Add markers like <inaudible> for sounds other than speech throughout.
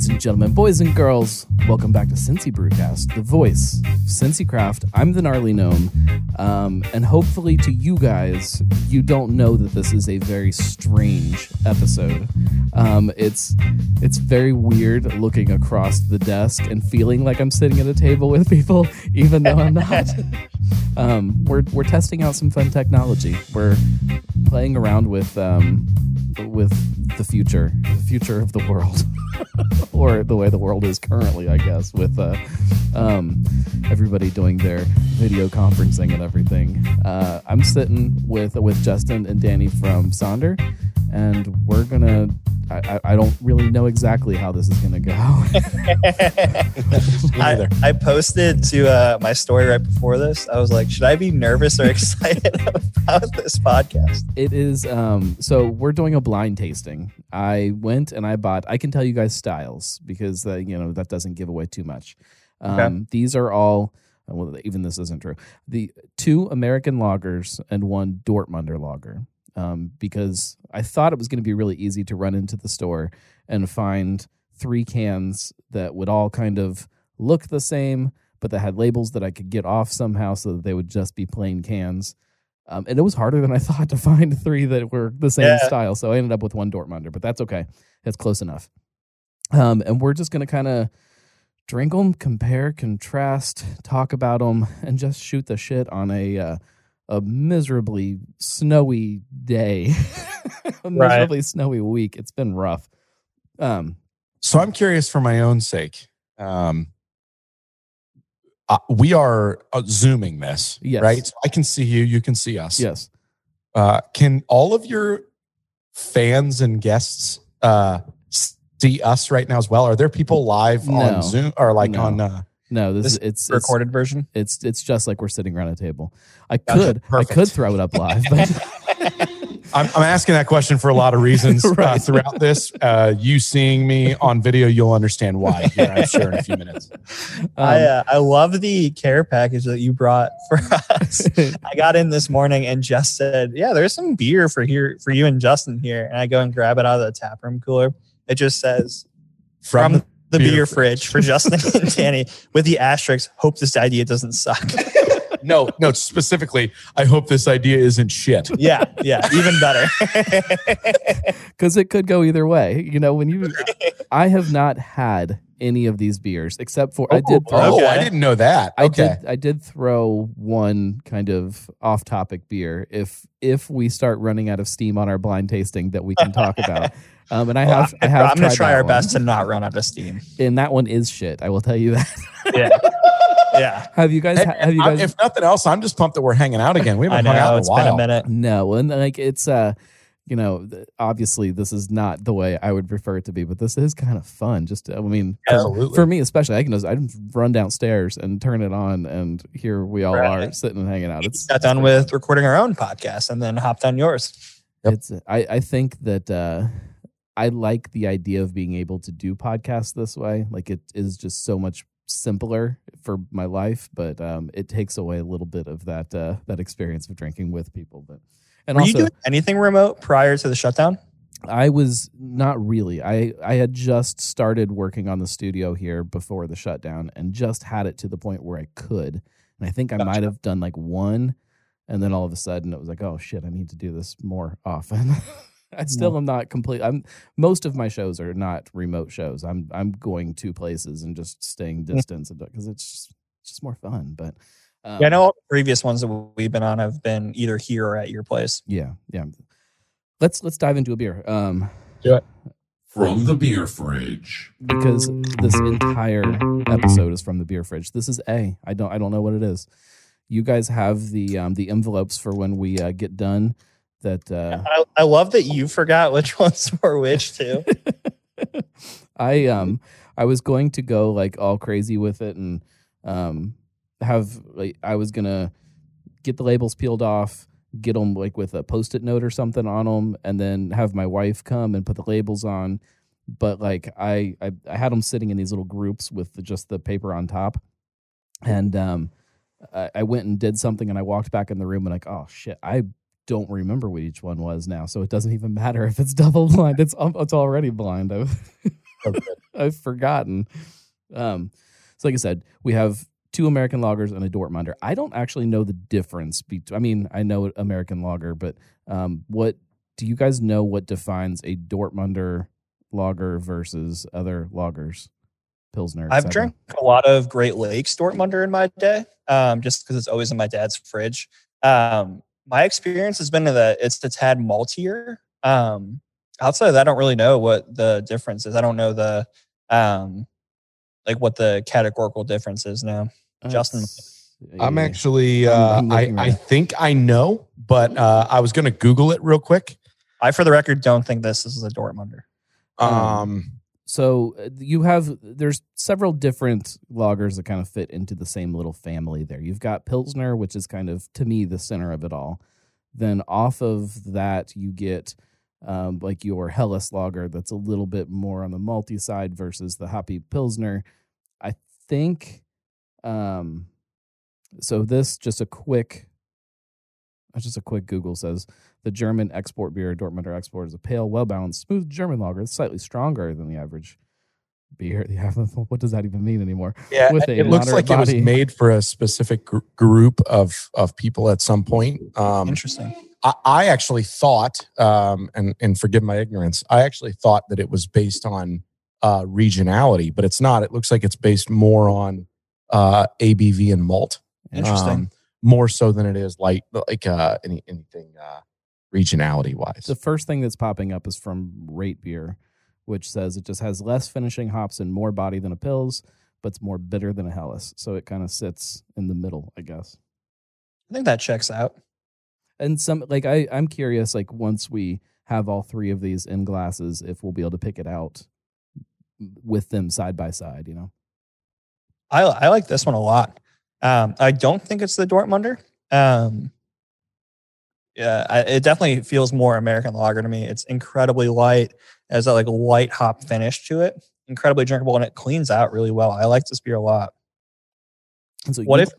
Ladies and gentlemen, boys and girls, welcome back to Cincy Brewcast, the voice of Cincy Craft. I'm the gnarly gnome, um, and hopefully to you guys, you don't know that this is a very strange episode. Um, it's it's very weird looking across the desk and feeling like I'm sitting at a table with people, <laughs> even though I'm not. <laughs> um, we're we're testing out some fun technology. We're playing around with um, with the future, the future of the world, <laughs> or the way the world is currently, I guess, with uh, um, everybody doing their video conferencing and everything. Uh, I'm sitting with with Justin and Danny from Sonder, and we're gonna. I, I don't really know exactly how this is gonna go. <laughs> I, I posted to uh, my story right before this. I was like, should I be nervous or <laughs> excited about this podcast? It is um so we're doing a blind tasting. I went and I bought I can tell you guys styles because uh, you know that doesn't give away too much. Um Okay. these are all well even this isn't true. The two American lagers and one Dortmunder lager. Um because I thought it was going to be really easy to run into the store and find three cans that would all kind of look the same but that had labels that I could get off somehow so that they would just be plain cans. Um, and it was harder than I <laughs> thought to find three that were the same Yeah. style. So I ended up with one Dortmunder, but that's okay. That's close enough. Um, and we're just going to kind of drink them, compare, contrast, talk about them, and just shoot the shit on a uh, a miserably snowy day, <laughs> a miserably snowy week. It's been rough. Um, So I'm curious for my own sake. Um, uh, we are uh, zooming this, Yes. right? So I can see you, you can see us. yes. Uh, can all of your fans and guests uh, see us right now as well? Are there people live No. on Zoom or like No. on? Uh, No, this, This is it's, it's Recorded version. It's it's just like we're sitting around a table. I Gotcha. could Perfect. I could throw it up <laughs> live, but I'm, I'm asking that question for a lot of reasons <laughs> uh, throughout this. Uh, you seeing me on video, you'll understand why. Here, I'm sure in a few minutes. <laughs> I um, uh, I love the care package that you brought for us. I got in this morning and Jess said, "Yeah, there's some beer for here for you and Justin here." And I go and grab it out of the tap room cooler. It just says from, the, beer beer, fridge for Justin and Danny with the asterisk. Hope this idea doesn't suck. <laughs> no, no, specifically, I hope this idea isn't shit. yeah, yeah, even better. <laughs> because it could go either way. You know, when you, I have not had any of these beers except for I did. Throw, Oh, Okay. I didn't know that. I okay. did. I did throw one kind of off-topic beer. If if we start running out of steam on our blind tasting that we can talk about, <laughs> um, and I have I have I'm gonna try our one. best to not run out of steam. and that one is shit. I will tell you that. Yeah, <laughs> yeah. have you guys? Hey, have you I'm- guys? if nothing else, I'm just pumped that we're hanging out again. We haven't hung out in a while. It's been a minute. No, and like it's uh you know, obviously this is not the way I would prefer it to be, but this is kind of fun. Just I mean, for, Absolutely. for me especially, I can just I can run downstairs and turn it on, and here we all Right. are sitting and hanging out. We It's got done with recording our own podcast and then hopped on yours. Yep. it's I I think that uh I like the idea of being able to do podcasts this way. Like it is just so much simpler for my life, but um it takes away a little bit of that uh that experience of drinking with people. But and Were also you doing anything remote prior to the shutdown? I was not really. I I had just started working on the studio here before the shutdown and just had it to the point where I could. And I think I Gotcha. might have done like one and then all of a sudden it was like, "Oh shit, I need to do this more often." <laughs> I still am not complete. I'm most of my shows are not remote shows. I'm I'm going to places and just staying distance because it's just, it's just more fun, but um, Yeah, I know all the previous ones that we've been on have been either here or at your place. Yeah, yeah. Let's let's dive into a beer. Um From the beer fridge. because this entire episode is from the beer fridge. This is A. I don't I don't know what it is. You guys have the um, the envelopes for when we uh, get done. That uh, I, I love that you forgot which <laughs> ones were which too. <laughs> I um I was going to go like all crazy with it and um have like I was gonna get the labels peeled off, get them like with a post-it note or something on them, and then have my wife come and put the labels on. But like I I, I had them sitting in these little groups with the, just the paper on top, and um I, I went and did something and I walked back in the room and like oh shit I don't remember what each one was now, so it doesn't even matter if it's <laughs> double blind. It's it's already blind. I- So good. I've forgotten. Um, so like I said, we have two American lagers and a Dortmunder. I don't actually know the difference between. I mean, I know American lager, but um, what do you guys know? What defines a Dortmunder lager versus other lagers? Pilsner. I've drank a lot of Great Lakes Dortmunder in my day, um, just because it's always in my dad's fridge. Um, my experience has been that it's a tad maltier. Um, outside of that, I don't really know what the difference is. I don't know the um, like what the categorical difference is now. Justin. I'm actually, I'm- uh, I'm I, I think I know, but uh, I was going to Google it real quick. I, for the record, don't think this is a Dortmunder. Um, Um, so uh, you have there's several different lagers that kind of fit into the same little family there. You've got pilsner which is kind of to me the center of it all. Then off of that you get um, like your helles lager that's a little bit more on the malty side versus the hoppy pilsner. I think um so this just a quick uh, just a quick Google says the German export beer, Dortmunder Export, is a pale, well balanced, smooth German lager. It's slightly stronger than the average beer. Yeah, <laughs> what does that even mean anymore? yeah, with it looks moderate like it was made for a specific gr- group of of people at some point. Um, Interesting. I, I actually thought, um, and and forgive my ignorance, I actually thought that it was based on uh, regionality, but it's not. It looks like it's based more on uh, ABV and malt, Interesting. um, more so than it is like like uh, any anything uh, regionality wise. The first thing that's popping up is from Rate Beer, which says it just has less finishing hops and more body than a Pils, but it's more bitter than a Helles. So it kind of sits in the middle, I guess. I think that checks out. and some like I I'm curious like once we have all three of these in glasses if we'll be able to pick it out with them side by side you know I I like this one a lot. Um, I don't think it's the Dortmunder. Um, yeah, I, it definitely feels more American lager to me. It's incredibly light, it has a like light hop finish to it. Incredibly drinkable, and it cleans out really well. I like this beer a lot. so What if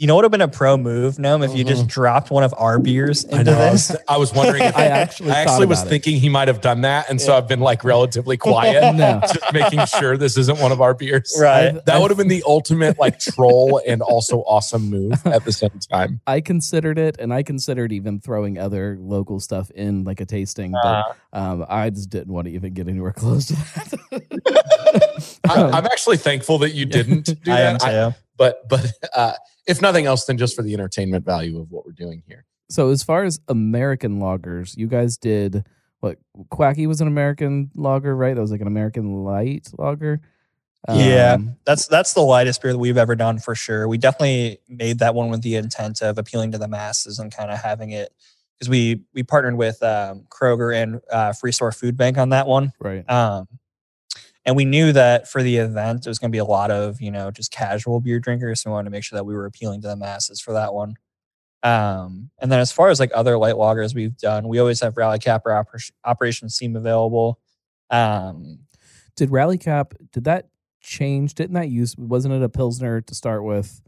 you know what would have been a pro move, Gnome, if you just dropped one of our beers I into know. I was, this? I was wondering. <laughs> If, I actually I actually was it. thinking he might have done that, and so I've been like relatively <laughs> quiet, No. just making sure this isn't one of our beers. Right. That would have been the ultimate like troll and also awesome move at the same time. <laughs> I considered it and I considered even throwing other local stuff in like a tasting but Uh, um I just didn't want to even get anywhere close to that I, I'm actually thankful that you didn't do I am that. I- too. but but uh, if nothing else, than just for the entertainment value of what we're doing here. so as far as American lagers you guys did what Quacky was an American lager right that was like an American light lager Yeah. Um, That's that's the lightest beer that we've ever done for sure. We definitely made that one with the intent of appealing to the masses and kind of having it because we we partnered with um, Kroger and uh, Freestore Food Bank on that one, right um, and we knew that for the event it was going to be a lot of you know just casual beer drinkers, so we wanted to make sure that we were appealing to the masses for that one. Um, and then as far as like other light lagers we've done, we always have Rally Cap or Oper- Operation Seam available. Um, Did Rally Cap did that change? Didn't that use wasn't it a Pilsner to start with?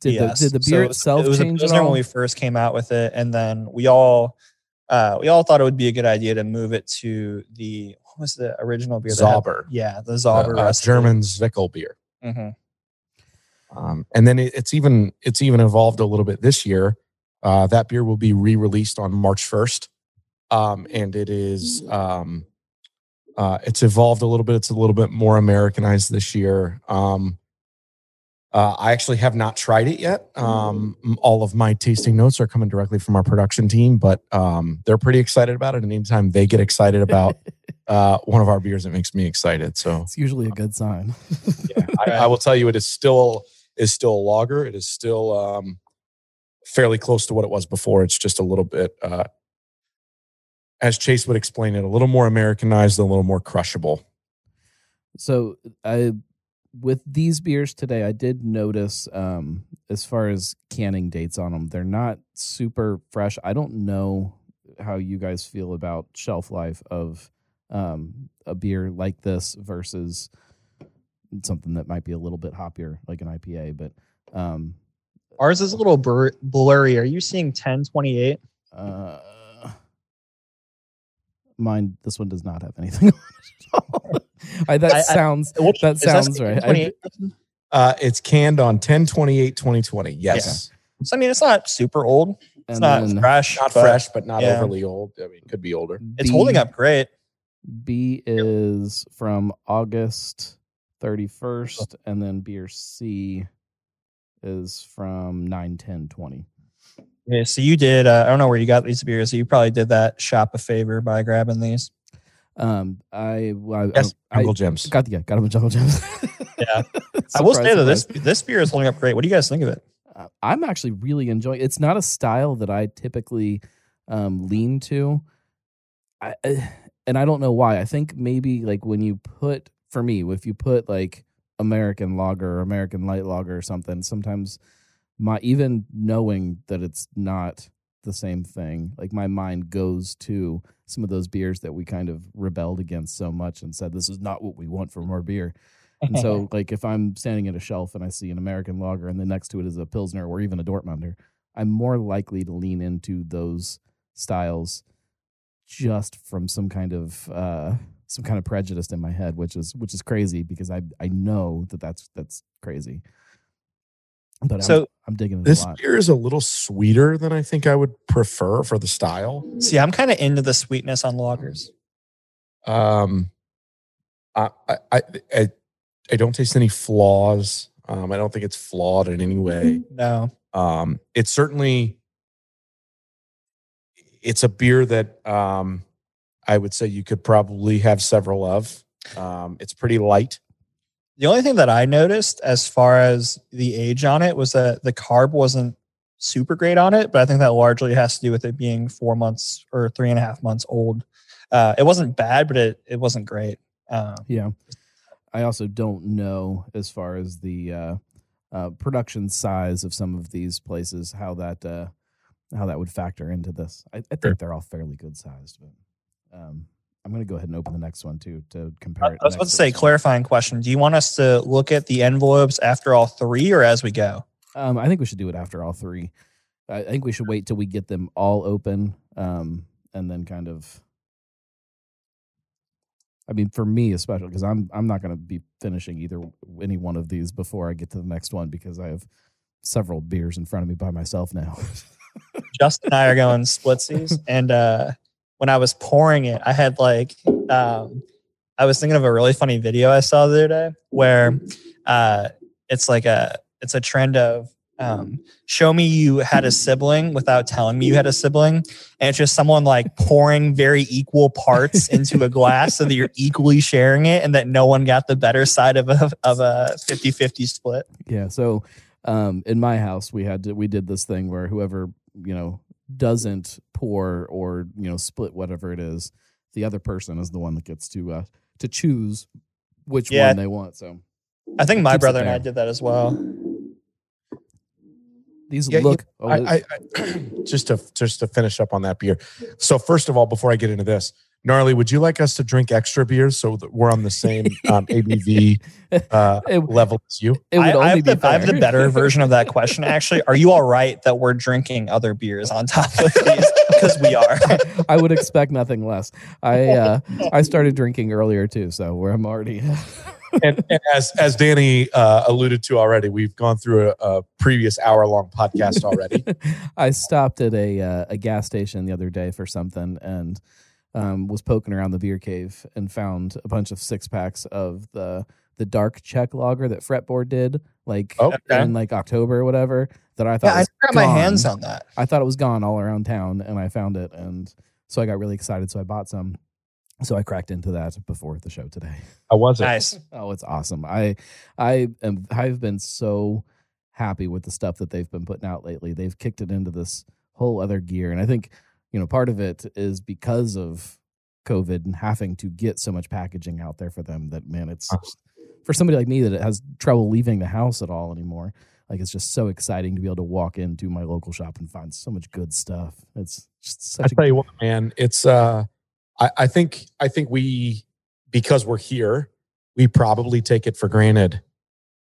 Did Yes. the did the beer So itself it was change a Pilsner when we first came out with it, and then we all uh, we all thought it would be a good idea to move it to the what was the original beer? that had- Zauber. yeah, the Zauber uh, recipe. German Zwickel beer. Mhm. Um, and then it, it's even it's even evolved a little bit this year. Uh, that beer will be re-released on March first, um, and it is um, uh, it's evolved a little bit. It's a little bit more Americanized this year. Um, uh, I actually have not tried it yet. Um, all of my tasting notes are coming directly from our production team, but um, they're pretty excited about it. And anytime they get excited about <laughs> uh, one of our beers, it makes me excited. So It's usually a good sign. <laughs> yeah, I, I will tell you, it is still is still a lager. It is still um, fairly close to what it was before. It's just a little bit, uh, as Chase would explain it, a little more Americanized, a little more crushable. So I with these beers today, I did notice um as far as canning dates on them, they're not super fresh. I don't know how you guys feel about shelf life of um a beer like this versus something that might be a little bit hoppier like an IPA, but um Ours is a little blur- blurry. Are you seeing 1028? uh mine this one does not have anything <laughs> on it at all. I, that I- I- sounds Which- That is sounds right. I- Uh, it's canned on 10 28 2020. Yes. So, I mean, it's not super old. It's and not then fresh. Not but fresh, but not yeah. overly old. I mean, it could be older. It's holding up great. B is from August 31st, and then beer C is from 9 10 20. Yeah, so you did. Uh, I don't know where you got these beers. So you probably did that shop a favor by grabbing these. Um, I, I, Yes, I, Jungle Jim's. got yeah, got them a Jungle Jim's. Yeah. <laughs> I will say Surprise, though, this surprise. this beer is holding up great. What do you guys think of it? Uh, I'm actually really enjoying. It's not a style that I typically um, lean to, I, I- and I don't know why. I think maybe like when you put for me, if you put like American lager or American light lager or something, sometimes my even knowing that it's not the same thing, like my mind goes to some of those beers that we kind of rebelled against so much and said this is not what we want from our beer. And so, <laughs> like, if I'm standing at a shelf and I see an American lager and then next to it is a Pilsner or even a Dortmunder, I'm more likely to lean into those styles just from some kind of uh, some kind of prejudice in my head, which is which is crazy because I I know that that's that's crazy. But I'm, So- I'm digging it This a lot. beer is a little sweeter than I think I would prefer for the style. See, I'm kind of into the sweetness on lagers. Um, I, I, I, I, I don't taste any flaws. Um, I don't think it's flawed in any way. No, Um, it's certainly, it's a beer that um, I would say you could probably have several of. Um, it's pretty light. The only thing that I noticed as far as the age on it was that the carb wasn't super great on it, but I think that largely has to do with it being four months or three and a half months old. Uh, it wasn't bad, but it it wasn't great. Um, Yeah. I also don't know as far as the uh, uh, production size of some of these places how that uh, how that would factor into this. I, I think Sure. they're all fairly good sized, but um, I'm going to go ahead and open the next one too to compare. I it I was about to say, one. clarifying question. Do you want us to look at the envelopes after all three or as we go? Um, I think we should do it after all three. I I think we should wait till we get them all open, um, and then kind of. I mean, for me especially, because I'm I'm not going to be finishing either any one of these before I get to the next one because I have several beers in front of me by myself now. <laughs> Justin and I are going splitsies. And uh, when I was pouring it, I had like, um, I was thinking of a really funny video I saw the other day where uh, it's like a, it's a trend of um, show me you had a sibling without telling me you had a sibling. And it's just someone like pouring very equal parts <laughs> into a glass so that you're equally sharing it and that no one got the better side of a, of a 50 50 split. Yeah. So um, in my house, we had to, we did this thing where whoever you know doesn't pour or you know split whatever it is, the other person is the one that gets to uh, to choose which Yeah. one they want. So I think my brother and I did that as well. these Yeah, look. oh, I, I, I <clears throat> just to just to finish up on that beer. So first of all, before I get into this, gnarly, would you like us to drink extra beers so that we're on the same um, <laughs> ABV uh, It- level as you? it would I, I only have be the, I have the better version of that question. Actually, are you all right that we're drinking other beers on top of these? <laughs> Because we are. I would expect nothing less. I uh, I started drinking earlier too, so where I'm already. <laughs> and, and as as Danny uh, alluded to already, we've gone through a, a previous hour long podcast already. I stopped at a uh, a gas station the other day for something and um, was poking around the beer cave and found a bunch of six packs of the the dark Czech lager that Fretboard did like okay. in like October or whatever that I thought Yeah, I was got my hands on that. I thought it was gone all around town and I found it and so I got really excited so I bought some. So I cracked into that before the show today. I was it? Nice. Oh, it's awesome. I I am I've been so happy with the stuff that they've been putting out lately. They've kicked it into this whole other gear. And I think, you know, part of it is because of COVID and having to get so much packaging out there for them that man, it's for somebody like me that has trouble leaving the house at all anymore. Like it's just so exciting to be able to walk into my local shop and find so much good stuff. It's just I such a tell you what, man, it's uh, I, I think I think we because we're here, we probably take it for granted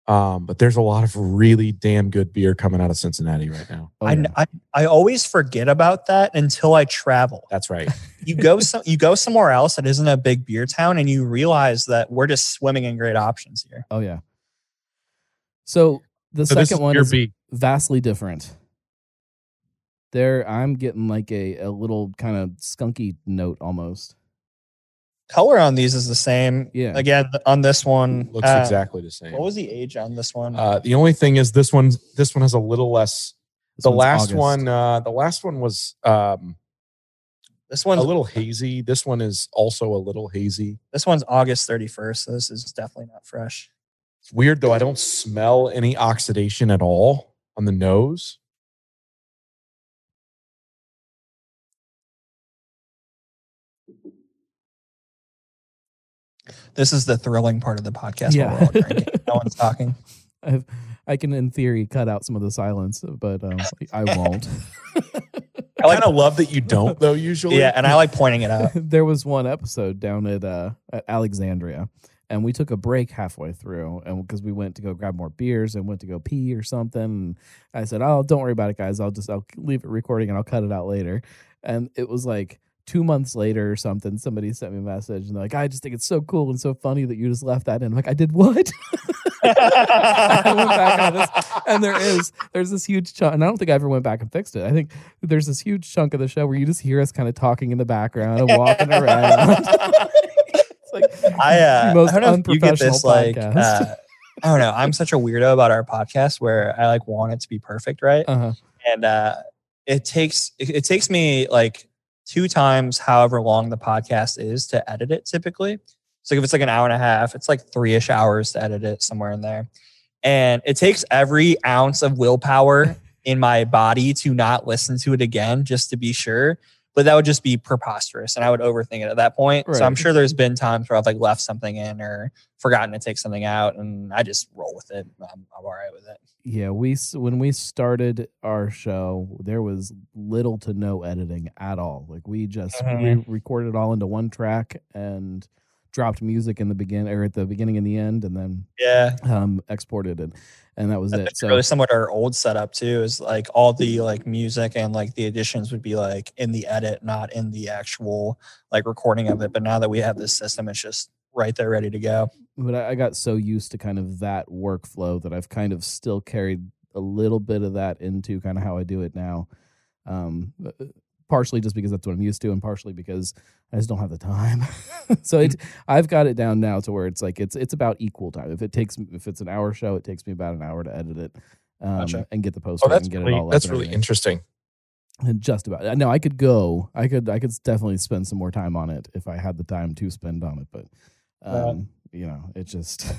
Um, but there's a lot of really damn good beer coming out of Cincinnati right now. Oh, I, yeah. I I always forget about that until I travel. That's right. <laughs> You go some you go somewhere else that isn't a big beer town, and you realize that we're just swimming in great options here. Oh yeah. So the So second is one beer is B. vastly different. There, I'm getting like a, a little kind of skunky note almost. Color on these is the same. Yeah. Again, on this one, Looks uh, exactly the same. What was the age on this one? Uh, the only thing is this one this one has a little less. This the last August. one uh, the last one was um, this one's a little hazy. This one is also a little hazy. this one's August thirty first. So this is definitely not fresh. It's weird though. I don't smell any oxidation at all on the nose. This is the thrilling part of the podcast. Yeah. Where we're all drinking. no one's talking. <laughs> I've, I can, in theory, cut out some of the silence, but um, I <laughs> won't. I kind of love that you don't though. Usually, Yeah, and I like pointing it out. <laughs> there was one episode down at uh, at Alexandria, and we took a break halfway through, and because we went to go grab more beers and went to go pee or something. And I said, "Oh, don't worry about it, guys. I'll just I'll leave it recording and I'll cut it out later." And it was like two months later or something. Somebody sent me a message and they're like, "I just think it's so cool and so funny that you just left that in." I'm like, "I did what?" <laughs> I went back on this, and there is there's this huge chunk, and I don't think I ever went back and fixed it. I think there's this huge chunk of the show where you just hear us kind of talking in the background and walking <laughs> around. it's like I uh, the most I don't know if you get this unprofessional like uh, <laughs> I don't know. I'm such a weirdo about our podcast where I like want it to be perfect, right? uh-huh. and uh, it takes it, it takes me like two times however long the podcast is to edit it typically. So if it's like an hour and a half it's like three-ish hours to edit it somewhere in there. And it takes every ounce of willpower <laughs> in my body to not listen to it again just to be sure but that would just be preposterous and i would overthink it at that point. So i'm sure there's been times where i've like left something in or forgotten to take something out and i just roll with it. I'm, I'm all right with it. Yeah we when we started our show there was little to no editing at all. Like we just Mhm. re- recorded it all into one track and dropped music in the beginning or at the beginning and the end and then yeah. um exported it and that was it That's so really similar to our old setup too. Is like all the like music and like the additions would be like in the edit, not in the actual like recording of it. But now that we have this system, it's just right there, ready to go. but I, got so used to kind of that workflow that I've kind of still carried a little bit of that into kind of how I do it now. Um, uh, partially just because that's what I'm used to, and partially because I just don't have the time. <laughs> so it, I've got it down now to where it's like it's it's about equal time. If it takes if it's an hour show, it takes me about an hour to edit it. Um, Gotcha. and get the post Oh, that's and get really, it all that's really everything. interesting. And just about no, I could go. I could I could definitely spend some more time on it if I had the time to spend on it. But um, you know, it just <laughs> it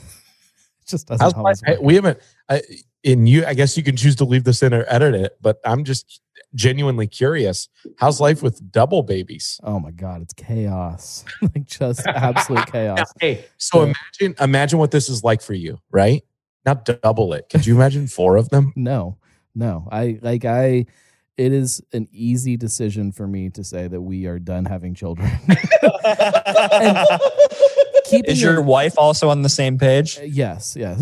just doesn't my, I- we haven't. I, in you, I guess you can choose to leave this in or edit it. But I'm just genuinely curious. How's life with double babies? Oh my god, it's chaos. <laughs> like just absolute chaos. <laughs> Hey, so imagine imagine what this is like for you, right? Now double it. Could you imagine four of them? No. No. I like I it is an easy decision for me to say that we are done having children. <laughs> Is your in- wife also on the same page? yes, yes.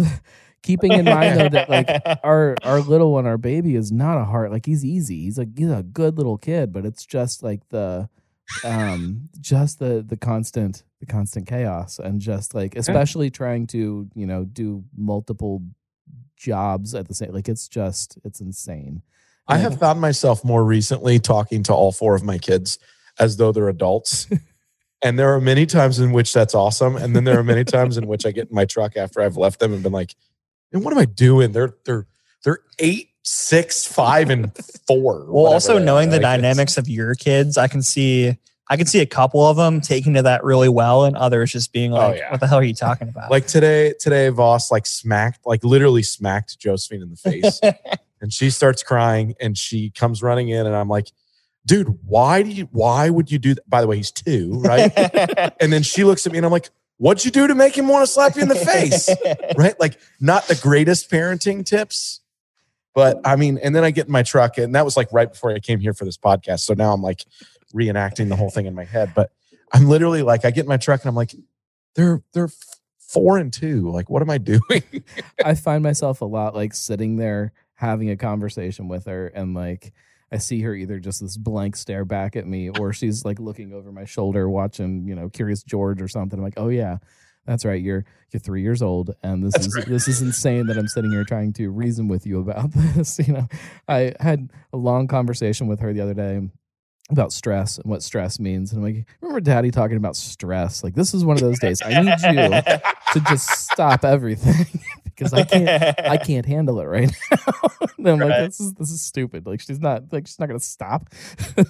Keeping in mind though that like <laughs> our our little one, our baby is not a heart like he's easy. He's like he's a good little kid, but it's just like the um just the the constant the constant chaos and just like especially trying to, you know, do multiple jobs at the same like it's just it's insane. I have found myself more recently talking to all four of my kids as though they're adults. <laughs> and there are many times in which that's awesome. And then there are many times in which I get in my truck after I've left them and been like, and what am I doing? They're they're they're eight, six, five, and four. <laughs> Well, also knowing the Like, dynamics of your kids, I can see I can see a couple of them taking to that really well, and others just being oh, like, Oh, yeah. "What the hell are you talking about?" Like today, today Voss like smacked, like literally smacked Josephine in the face. <laughs> and she starts crying and she comes running in and I'm like, dude, why do you why would you do that? By the way, he's two, right? <laughs> and then she looks at me and I'm like, what'd you do to make him want to slap you in the face? <laughs> right? Like not the greatest parenting tips. But I mean, and then I get in my truck, and that was like right before I came here for this podcast. So now I'm like reenacting the whole thing in my head. But I'm literally like, I get in my truck and I'm like, they're they're four and two. Like, what am I doing? I find myself a lot like sitting there having a conversation with her and like I see her either just this blank stare back at me or she's like looking over my shoulder watching, you know, Curious George or something. I'm like, "Oh yeah, that's right. You're you're 3 years old and this That's is right. this is insane that I'm sitting here trying to reason with you about <laughs> this." You know, I had a long conversation with her the other day about stress and what stress means. And I'm like, remember daddy talking about stress? Like this is one of those days. I need you to just stop everything <laughs> because I can't I <laughs> can't handle it right now. and <laughs> I'm like, this is this is stupid. Like she's not like she's not gonna stop.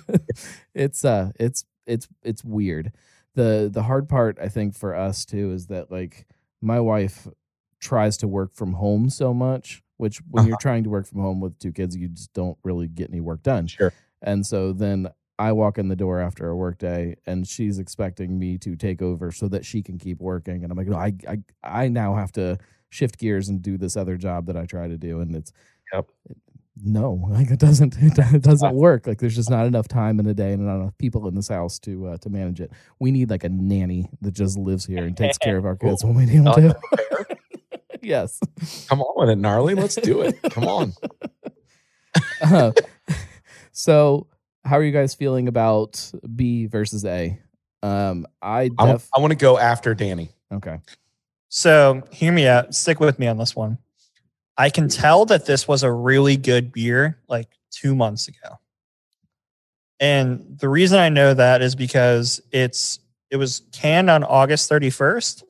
<laughs> it's uh it's it's it's weird. The the hard part I think for us too is that like my wife tries to work from home so much, which when you're trying to work from home with two kids, you just don't really get any work done. Sure. And so then I walk in the door after a work day and she's expecting me to take over so that she can keep working. And I'm like, no, I, I, I now have to shift gears and do this other job that I try to do. And it's, Yep. no, <laughs> like it doesn't, it doesn't <laughs> work. Like there's just not enough time in a day and not enough people in this house to, uh, to manage it. We need like a nanny that just lives here and takes care of our kids when we need them to. <laughs> yes. Come on with it, gnarly. Let's do it. Come on. Uh, so how are you guys feeling about B versus A? Um, I I, def- want to go after Danny. okay. So hear me out. Stick with me on this one. I can tell that this was a really good beer like two months ago. And the reason I know that is because it's it was canned on August 31st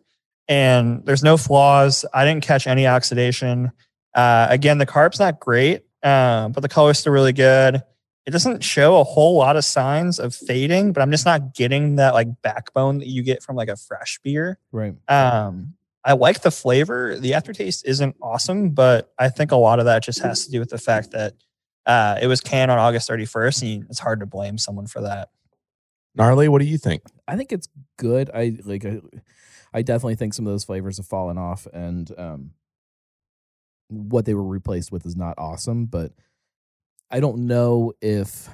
and there's no flaws. I didn't catch any oxidation. Uh, again, the carb's not great, uh, but the color's still really good. It doesn't show a whole lot of signs of fading, but I'm just not getting that like backbone that you get from like a fresh beer. Right. Um, I like the flavor. The aftertaste isn't awesome, but I think a lot of that just has to do with the fact that uh, it was canned on August 31st, and it's hard to blame someone for that. Gnarly, what do you think? I think it's good. I like. I, I definitely think some of those flavors have fallen off, and um, what they were replaced with is not awesome. But I don't know if.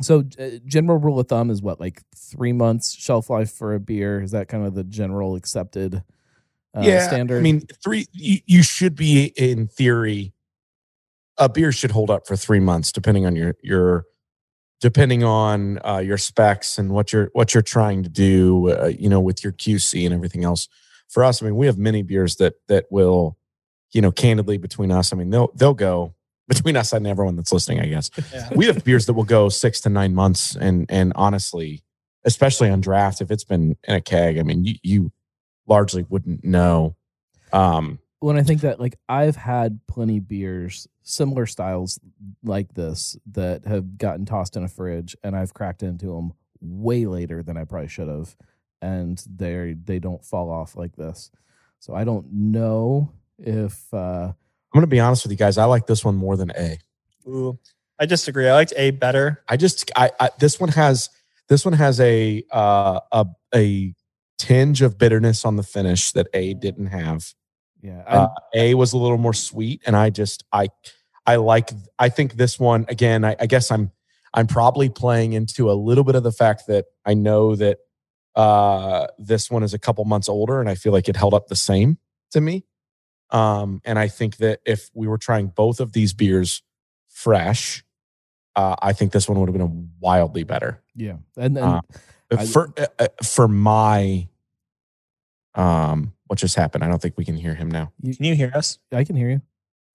So, uh, general rule of thumb is what, like three months shelf life for a beer? Is that kind of the general accepted uh, standard? I mean, three. You, you should be in theory. A beer should hold up for three months, depending on your your, depending on uh, your specs and what you're what you're trying to do. Uh, you know, with your QC and everything else. For us, I mean, we have many beers that that will, you know, candidly between us. I mean, they'll they'll go <laughs> between us and everyone that's listening. I guess <laughs> Yeah. we have beers that will go six to nine months, and and honestly, especially on draft, if it's been in a keg, I mean, you, you largely wouldn't know. Um, when I think that like I've had plenty beers similar styles like this that have gotten tossed in a fridge and I've cracked into them way later than I probably should have and they they don't fall off like this. So I don't know if uh I'm gonna be honest with you guys. I like this one more than A. Ooh, I disagree. I liked A better. I just I, I this one has this one has a uh, a a tinge of bitterness on the finish that A didn't have. yeah, Uh, a was a little more sweet, and I just I I like I think this one again. I, I guess I'm I'm probably playing into a little bit of the fact that I know that uh, this one is a couple months older, and I feel like it held up the same to me. Um, and I think that if we were trying both of these beers fresh, uh, I think this one would have been wildly better yeah. And then Uh, for uh, uh, for my um. What just happened? I don't think we can hear him now. Can you hear us? I can hear you.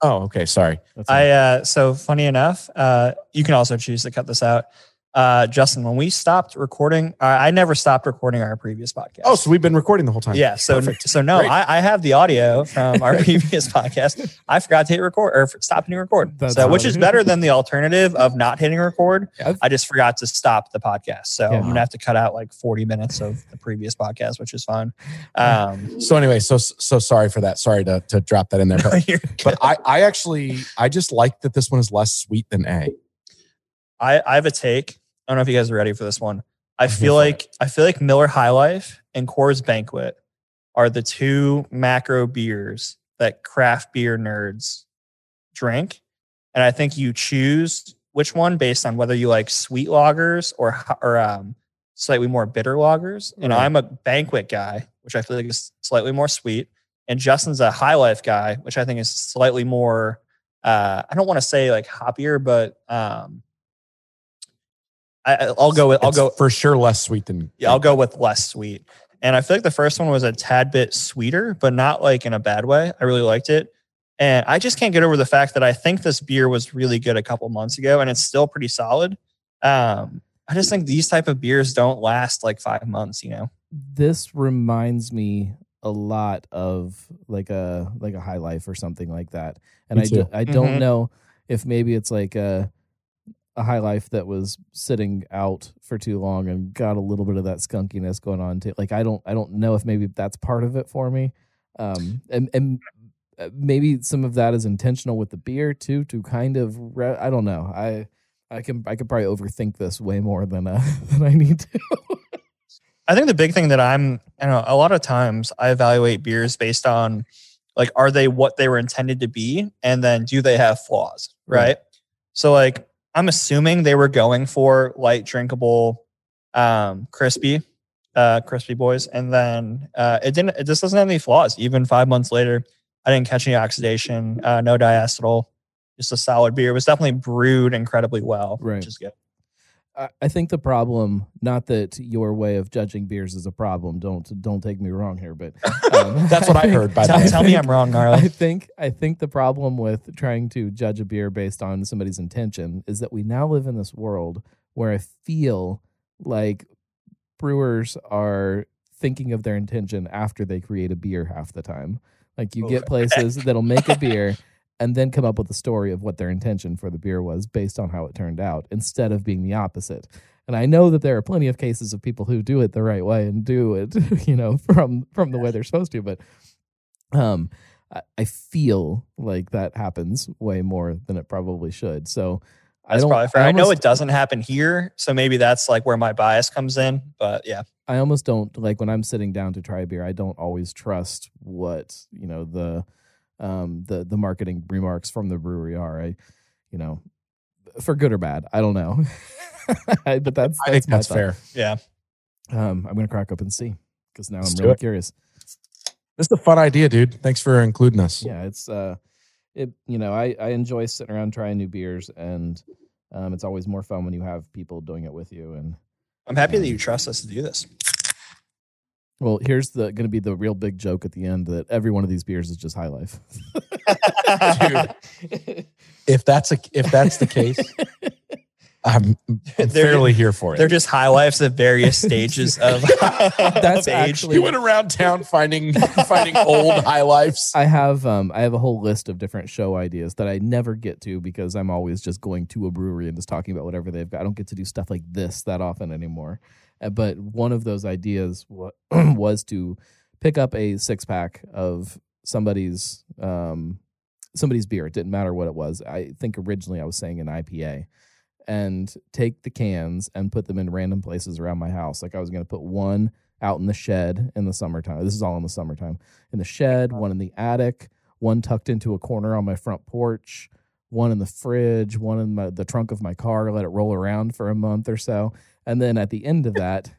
Oh, okay. Sorry. I uh so funny enough, uh you can also choose to cut this out. Uh Justin, when we stopped recording, uh, I never stopped recording our previous podcast. Oh, so we've been recording the whole time. yeah. So Perfect. so no, I, I have the audio from our <laughs> previous podcast. I forgot to hit record or stop hitting record. That's so which is better than the alternative of not hitting record. Yeah. I just forgot to stop the podcast. So Yeah. I'm gonna have to cut out like 40 minutes of the previous podcast, which is fine. Um So anyway, so so sorry for that. Sorry to to drop that in there, but, but I I actually I just like that this one is less sweet than A. I, I have a take. I don't know if you guys are ready for this one. I feel like I feel like Miller High Life and Coors Banquet are the two macro beers that craft beer nerds drink, and I think you choose which one based on whether you like sweet lagers or or um, slightly more bitter lagers. And Right. I'm a banquet guy, which I feel like is slightly more sweet, and Justin's a High Life guy, which I think is slightly more. Uh, I don't want to say like hoppier, but um, I, I- I'll go with I'll It's go for sure less sweet than yeah, I'll go with less sweet. And I feel like the first one was a tad bit sweeter, but not like in a bad way. I really liked it. And I just can't get over the fact that I think this beer was really good a couple months ago and it's still pretty solid. Um, I just think these type of beers don't last like five months, you know? this reminds me a lot of like a like a high life or something like that and i, do. I don't Mhm. know if maybe it's like a a high life that was sitting out for too long and got a little bit of that skunkiness going on too like i don't i don't know if maybe that's part of it for me um and and uh, maybe some of that is intentional with the beer too to kind of re- i don't know i i can i could probably overthink this way more than uh, <laughs> than i need to I think the big thing that I'm, I know a lot of times I evaluate beers based on like, are they what they were intended to be? And then do they have flaws? Right. Right. So, like, I'm assuming they were going for light, drinkable, um, crispy, uh, crispy boys. And then uh, it didn't, it just doesn't have any flaws. Even five months later, I didn't catch any oxidation, uh, no diacetyl, just a solid beer. It was definitely brewed incredibly well, Right. which is good. I I think the problem, not that your way of judging beers is a problem. Don't don't take me wrong here, but <laughs> um, That's what I think- heard, by the Tell, way. tell me I'm wrong, I think I think the problem with trying to judge a beer based on somebody's intention is that we now live in this world where I feel like brewers are thinking of their intention after they create a beer half the time. Like you Oh, get places that'll make a beer <laughs> and then come up with a story of what their intention for the beer was based on how it turned out instead of being the opposite. And I know that there are plenty of cases of people who do it the right way and do it, <laughs> you know, from from the way they're supposed to, but um I, I feel like that happens way more than it probably should. So I That's don't probably fair. I, know it doesn't happen here, so maybe that's like where my bias comes in. But yeah, I almost don't like when I'm sitting down to try a beer. I don't always trust what you know the um the the marketing remarks from the brewery are. I you know for good or bad. I don't know, <laughs> but that's I think my that's thought. fair. yeah. Um, I'm gonna crack up and see because now Let's I'm really it. curious. This is a fun idea, dude. Thanks for including us. Yeah, it's uh, it you know I I enjoy sitting around trying new beers and um, it's always more fun when you have people doing it with you and I'm happy that you trust us to do this. Well, here's the going to be the real big joke at the end that every one of these beers is just High Life. <laughs> If that's a if that's the case, I'm They're- fairly here for it. They're just high lives at various stages of, <laughs> That's of age. actually- you went around town finding finding old high lifes. I have um I have a whole list of different show ideas that I never get to because I'm always just going to a brewery and just talking about whatever they've got. I don't get to do stuff like this that often anymore. Uh, But one of those ideas wa- <clears throat> was to pick up a six pack of somebody's um somebody's beer. It didn't matter what it was. I think originally I was saying an IPA and take the cans and put them in random places around my house. Like I was going to put one out in the shed in the summertime. This is all in the summertime. In the shed, one in the attic, one tucked into a corner on my front porch, one in the fridge, one in my, the trunk of my car, let it roll around for a month or so. And then at the end of that,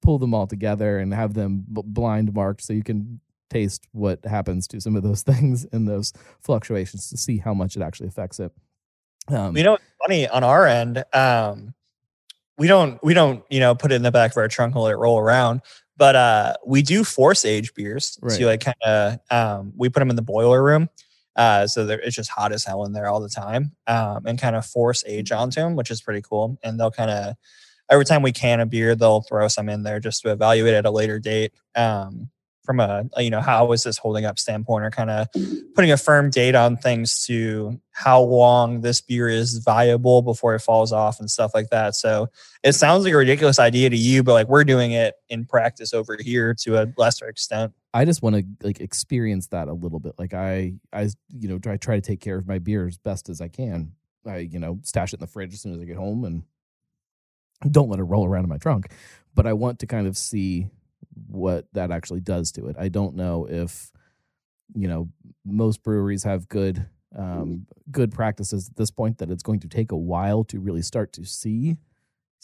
pull them all together and have them b- blind marked so you can taste what happens to some of those <laughs> things and those fluctuations to see how much it actually affects it. Um, You know, funny on our end. Um, we don't we don't you know put it in the back of our trunk and let it roll around. But uh, we do force age beers. Right. So like kind of um, we put them in the boiler room. Uh, so they're, it's just hot as hell in there all the time, um, and kind of force age onto them, which is pretty cool. And they'll kind of every time we can a beer, they'll throw some in there just to evaluate at a later date. Um, from a you know how is this holding up standpoint, or kind of putting a firm date on things to how long this beer is viable before it falls off and stuff like that. So it sounds like a ridiculous idea to you, but like we're doing it in practice over here to a lesser extent. I just want to like experience that a little bit. Like I, I, you know, try try to take care of my beer as best as I can. I, you know, stash it in the fridge as soon as I get home and don't let it roll around in my trunk. But I want to kind of see what that actually does to it. I don't know if, you know, most breweries have good, um, good practices at this point that it's going to take a while to really start to see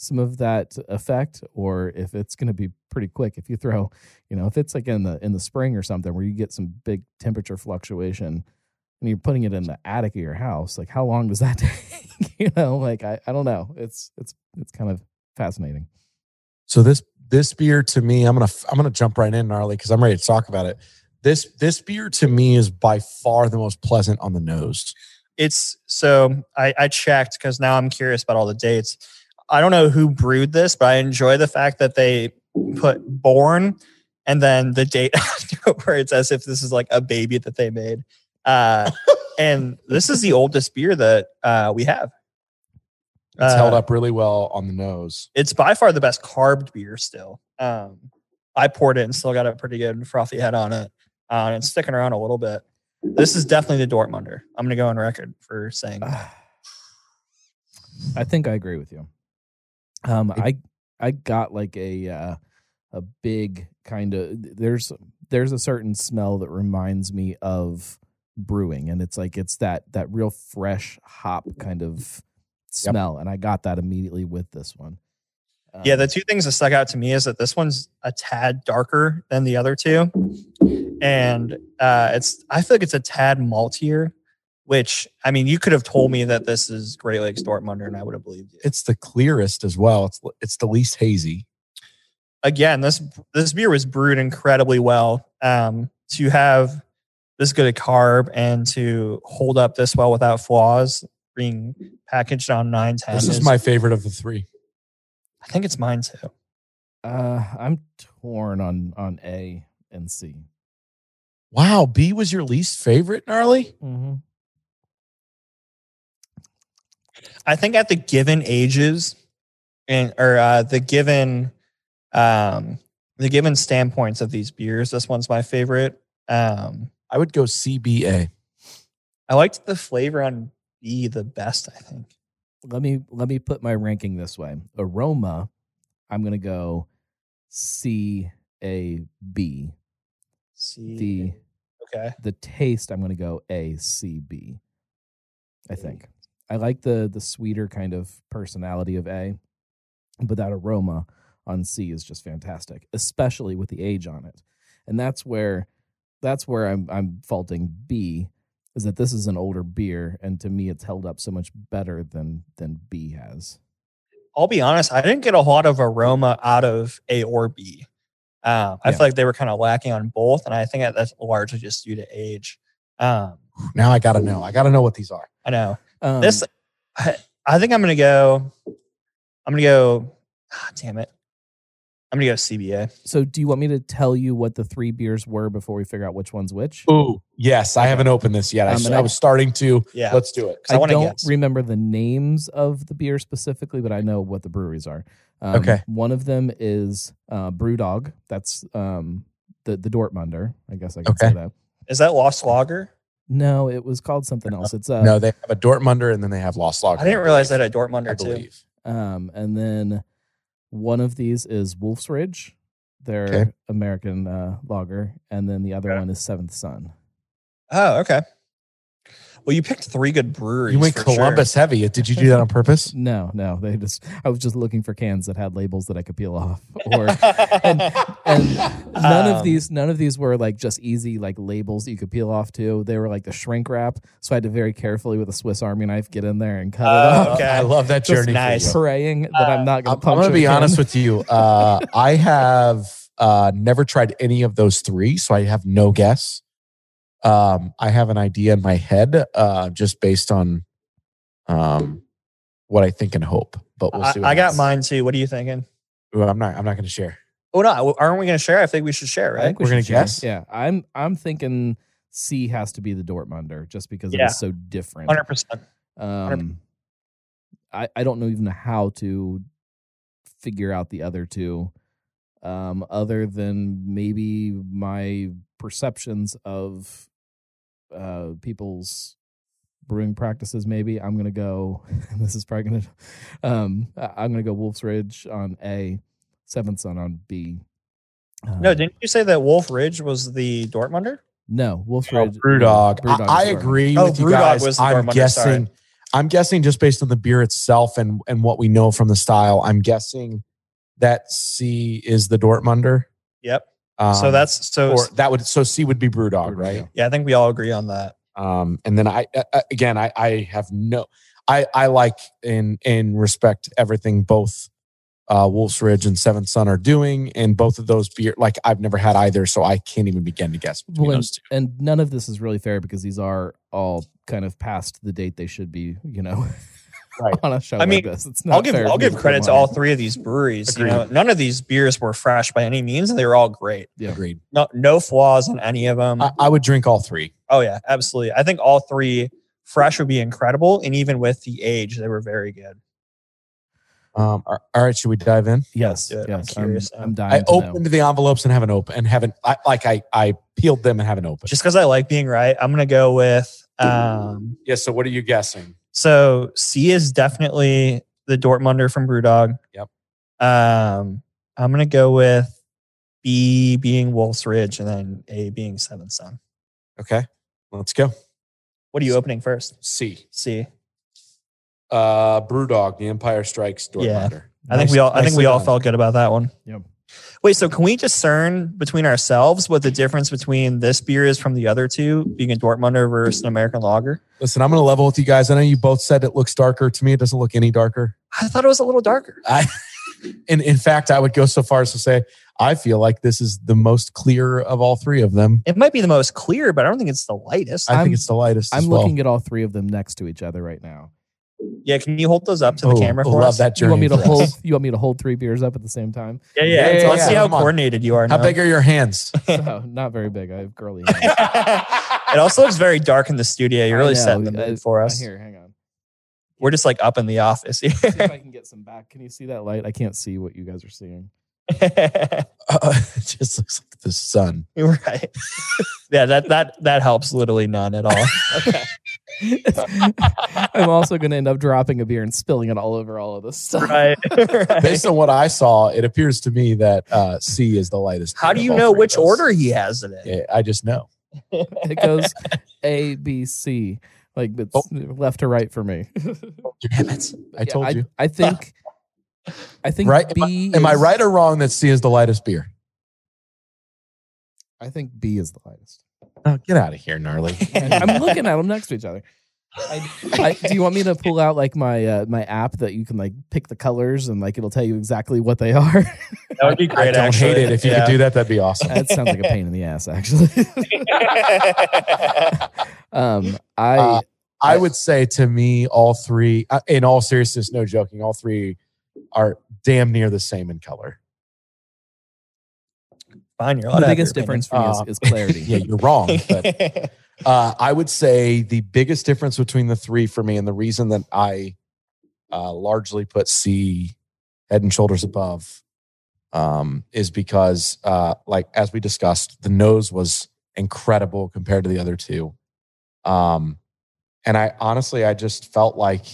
some of that effect or if it's going to be pretty quick if you throw you know if it's like in the in the spring or something where you get some big temperature fluctuation and you're putting it in the attic of your house like how long does that <laughs> take you know like i, I don't know it's it's it's kind of fascinating So this this beer to me, I'm gonna I'm gonna jump right in, gnarly, because I'm ready to talk about it. This this beer to me is by far the most pleasant on the nose. It's so I, I checked because now I'm curious about all the dates. I don't know who brewed this, but I enjoy the fact that they put born and then the date <laughs> after where it's as if this is like a baby that they made. Uh, <laughs> and this is the oldest beer that uh, we have. It's held Uh, up really well on the nose. It's by far the best carbed beer still. Um, I poured it and still got a pretty good frothy head on it. Uh, and it's sticking around a little bit. This is definitely the Dortmunder. I'm going to go on record for saying that. I think I agree with you. Um, I I got like a uh, a big kind of there's there's a certain smell that reminds me of brewing, and it's like it's that that real fresh hop kind of smell, and I got that immediately with this one. Yeah, Um, the two things that stuck out to me is that this one's a tad darker than the other two, and uh, it's I feel like it's a tad maltier. Which I mean, you could have told me that this is Great Lakes Dortmunder, and I would have believed you. It's the clearest as well. It's it's the least hazy. Again, this this beer was brewed incredibly well. Um, to have this good a carb and to hold up this well without flaws, being packaged on nine ten. This is my favorite of the three. I think it's mine too. uh, I'm torn on on A and C. Wow, B was your least favorite, gnarly. Mm-hmm. I think at the given ages and or uh, the given um the given standpoints of these beers, this one's my favorite. Um I would go CBA. I liked the flavor on B the best, I think. let me let me put my ranking this way. Aroma, I'm gonna go C A B. C The okay. the taste, I'm gonna go A C B. I think I like the the sweeter kind of personality of A, but that aroma on C is just fantastic, especially with the age on it, and that's where that's where I'm I'm faulting B is that this is an older beer, and to me it's held up so much better than than B has. I'll be honest, I didn't get a lot of aroma out of A or B. Um, I Yeah. feel like they were kind of lacking on both, and I think that that's largely just due to age. Um, Now I gotta know. I gotta know what these are. I know Um, this. I, I think I'm gonna go. I'm gonna go. ah, damn it. I'm gonna go CBA. So, do you want me to tell you what the three beers were before we figure out which one's which? Ooh, yes. I haven't opened this yet. I, Um, I I- was starting to. Yeah. Let's do it. I I, don't guess. remember the names of the beer specifically, but I know what the breweries are. Um, Okay. One of them is uh, Brewdog. That's um, the the Dortmunder. I guess I can say Okay. that. Is that Lost Lager? No, it was called something else. It's uh, no, they have a Dortmunder and then they have Lost Log. I didn't realize that at I Dortmunder too. believe. um, and then one of these is Wolf's Ridge. Their Okay. American uh, lager, and then the other one is Seventh Son. Oh, okay. Well, you picked three good breweries. You went for sure. Columbus heavy. Did you do that on purpose? <laughs> No, no, they just. I was just looking for cans that had labels that I could peel off, <laughs> or and and none Um, of these none of these were like just easy like labels that you could peel off too they were like the shrink wrap so i had to very carefully with a swiss army knife get in there and cut Oh, it off okay. I love that <laughs> Just journey. nice. Praying that i'm not I'm, gonna I'm gonna be honest with you. Uh, I have uh, never tried any of those three, so I have no guess. Um, I have an idea in my head, uh, just based on um, what I think and hope. But we'll see. What I got mine too. What are you thinking? Ooh, I'm not. I'm not going to share. Oh no, aren't we going to share? I think we should share, I right? think we We're gonna guess? yeah i'm i'm thinking c has to be the dortmunder just because Yeah. it is so different Hundred percent. um i i don't know even how to figure out the other two um other than maybe my perceptions of uh people's brewing practices maybe i'm gonna go <laughs> this is probably gonna um I- i'm gonna go wolf's ridge on a seventh son on b No, Um, didn't you say that Wolf Ridge was the Dortmunder? no wolf's Oh, ridge Brewdog. Brewdog I, I agree Oh, with you guys. was the I'm Dortmunder, guessing. I'm guessing just based on the beer itself and and what we know from the style, I'm guessing that C is the Dortmunder. Yep. Um, so that's so or that would so C would be Brewdog, Brewdog, right? yeah. yeah. I think we all agree on that. Um, and then I uh, again I I have no I I like in in respect everything both uh Wolf's Ridge and Seventh Son are doing, and both of those beer like I've never had either, so I can't even begin to guess between Well, and, those two. and none of this is really fair because these are all kind of past the date they should be, you know, <laughs> Right. <laughs> on a show I like mean, this. It's not I'll give fair I'll give credit to all three of these breweries. You know, none of these beers were fresh by any means, and they were all great. Yeah. Agreed. No no flaws in any of them. I, I would drink all three. oh yeah, absolutely. I think all three fresh would be incredible, and even with the age, they were very good. Um, all all right, should we dive in? Yes, do it. I'm yes. I'm, curious I'm, dying I to know. opened the envelopes and haven't opened and haven't I, like I I peeled them and haven't opened. Just because I like being right, I'm gonna go with. Um, yeah. So what are you guessing? So C is definitely the Dortmunder from BrewDog. Yep. Um, I'm gonna go with B being Wolf's Ridge, and then A being Seventh Son. Okay, let's go. What are you opening first? C. C. Uh, Brewdog, The Empire Strikes, Dortmunder. Yeah. Dortmunder. I think we all. I think we all felt good about that one. Yep. Wait, so can we discern between ourselves what the difference between this beer is from the other two, being a Dortmunder versus an American lager? Listen, I'm going to level with you guys. I know you both said it looks darker. To me, it doesn't look any darker. I thought it was a little darker. I, <laughs> in in fact, I would go so far as to say I feel like this is the most clear of all three of them. It might be the most clear, but I don't think it's the lightest. I I'm- think it's the lightest. I'm as well. looking at all three of them next to each other right now. Yeah, can you hold those up to the Oh, camera oh, for love us? that You want me to hold? us. You want me to hold three beers up at the same time? Yeah, yeah. Yeah, yeah, Let's yeah, see how come on. coordinated you are. How now. big are your hands? <laughs> So, not very big. I have girly hands. <laughs> it also looks very dark in the studio. You're really setting the uh, mood for uh, us. Here, hang on. We're just like up in the office See if. I can get some back. Can you see that light? I can't see what you guys are seeing. <laughs> Uh, it just looks like the sun. right. yeah, that that that helps literally none at all. Okay. <laughs> I'm also going to end up dropping a beer and spilling it all over all of this stuff. right. <laughs> right. Based on what I saw, it appears to me that uh, C is the lightest. How do you know which those. order he has it in? Yeah, I just know. It goes A, B, C. Like it's Oh. left to right for me. Damn it! I told I, you. I think. I think Right? Am B. Am I is- right or wrong that C is the lightest beer? I think B is the lightest. Oh, get out of here, gnarly. <laughs> I'm looking at them next to each other. I, I, do you want me to pull out like my uh, my app that you can like pick the colors and like it'll tell you exactly what they are? <laughs> That would be great. I don't actually. hate it. If you Yeah. could do that, that'd be awesome. that sounds like a pain in the ass, actually. <laughs> um, I Uh, I would say to me, all three, uh, in all seriousness, no joking, all three are damn near the same in color. Fine, you're the biggest difference for me Uh, is, is clarity. <laughs> Yeah, you're wrong. But <laughs> uh, I would say the biggest difference between the three for me, and the reason that I uh, largely put C head and shoulders above, um, is because, uh, like as we discussed, the nose was incredible compared to the other two. Um, and I honestly, I just felt like,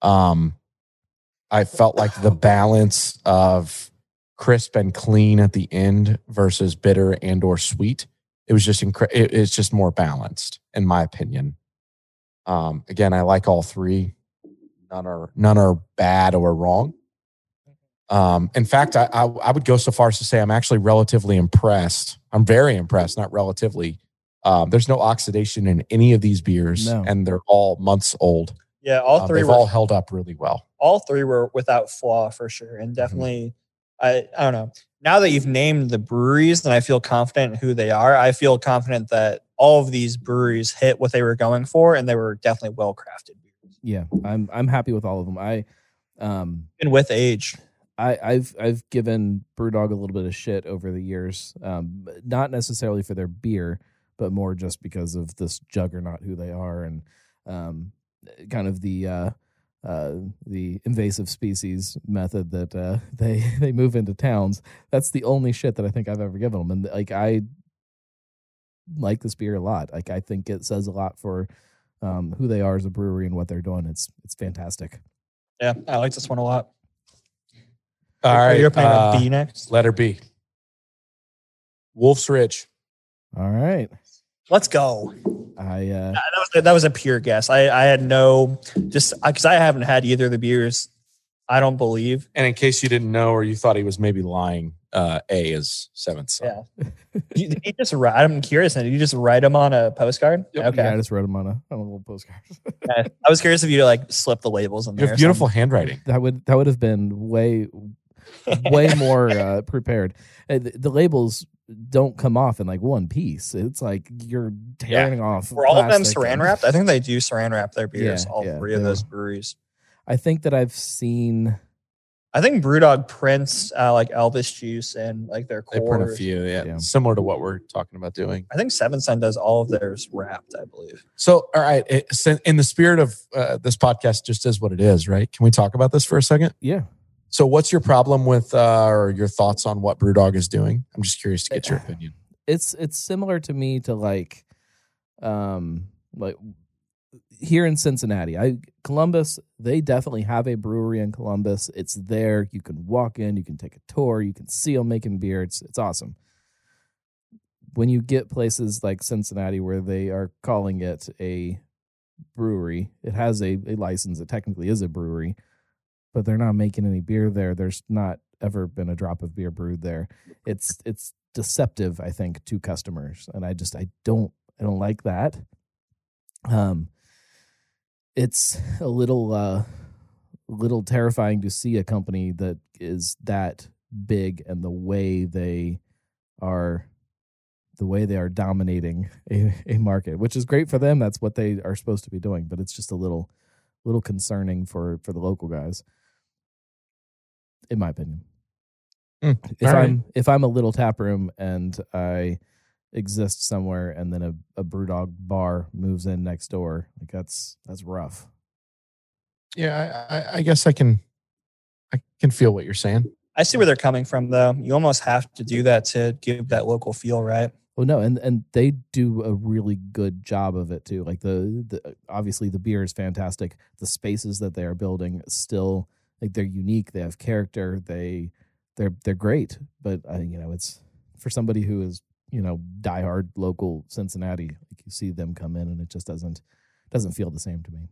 um, I felt like the <laughs> balance of crisp and clean at the end versus bitter and or sweet. It was just incre- it, it's just more balanced in my opinion. Um again i like all three. None are none are bad or wrong. Um in fact i i, I would go so far as to say i'm actually relatively impressed. I'm very impressed not relatively. Um there's no oxidation in any of these beers No. and they're all months old. Yeah, all Uh, 3 they've were all held up really well. all three were without flaw for sure, and definitely. I I don't know. Now that you've named the breweries, and I feel confident in who they are, I feel confident that all of these breweries hit what they were going for, and they were definitely well crafted yeah, I'm I'm happy with all of them. I um And with age, I, I've I've given BrewDog a little bit of shit over the years, um, not necessarily for their beer, but more just because of this juggernaut who they are and um, kind of the uh, uh, the invasive species method that uh, <laughs> they they move into towns. That's the only shit that I think I've ever given them, and like I like this beer a lot. Like I think it says a lot for um, who they are as a brewery and what they're doing. It's it's fantastic. yeah, I like this one a lot. all right you're playing uh, on B next. letter b wolf's ridge All right. Let's go. I uh, that was that was a pure guess. I I had no just because I haven't had either of the beers. I don't believe. And in case you didn't know, or you thought he was maybe lying, uh, A is seventh son. Yeah. You, did you just write? I'm curious. Did you just write them on a postcard? Yep. Okay. yeah, I just wrote them on a on a little postcard. <laughs> Okay. I was curious if you like slip the labels in You there. have beautiful handwriting. that would that would have been way <laughs> way more uh, prepared. The, the labels don't come off in like one piece. It's like you're tearing off. Were all of them saran wrapped? I think they <laughs> do saran wrap their beers. Yeah, all yeah, three of those will. breweries. I think that I've seen. I think Brewdog prints uh, like Elvis juice and like their They print a few, yeah, Yeah. similar to what we're talking about doing. I think Seventh Son does all of theirs wrapped. I believe. So, all right, it, so in the spirit of uh, this podcast, just is what it is, right? Can we talk about this for a second? Yeah, So, what's your problem with, uh, or your thoughts on what BrewDog is doing? I'm just curious to get your opinion. it's it's similar to me to like, um, like here in Cincinnati, I Columbus. They definitely have a brewery in Columbus. It's there. You can walk in. You can take a tour. You can see them making beer. It's it's awesome. When you get places like Cincinnati where they are calling it a brewery, it has a, a license. It technically is a brewery, but they're not making any beer there. There's not ever been a drop of beer brewed there. It's it's deceptive, I think, to customers, and I just I don't I don't like that. Um, it's a little uh, little terrifying to see a company that is that big and the way they are the way they are dominating a, a market which is great for them that's what they are supposed to be doing but it's just a little little concerning for for the local guys in my opinion Hmm, if all right. i'm if i'm a little tap room and i exist somewhere and then a, a brewdog bar moves in next door like that's that's rough Yeah, I, I, I guess I can, I can feel what you're saying. I see where they're coming from, though. You almost have to do that to give that local feel, right? Well, no, and and they do a really good job of it too. Like the the obviously the beer is fantastic. The spaces that they are building still like they're unique. They have character. They they're they're great. But uh, you know, it's for somebody who is you know diehard local Cincinnati. Like you see them come in, and it just doesn't doesn't feel the same to me.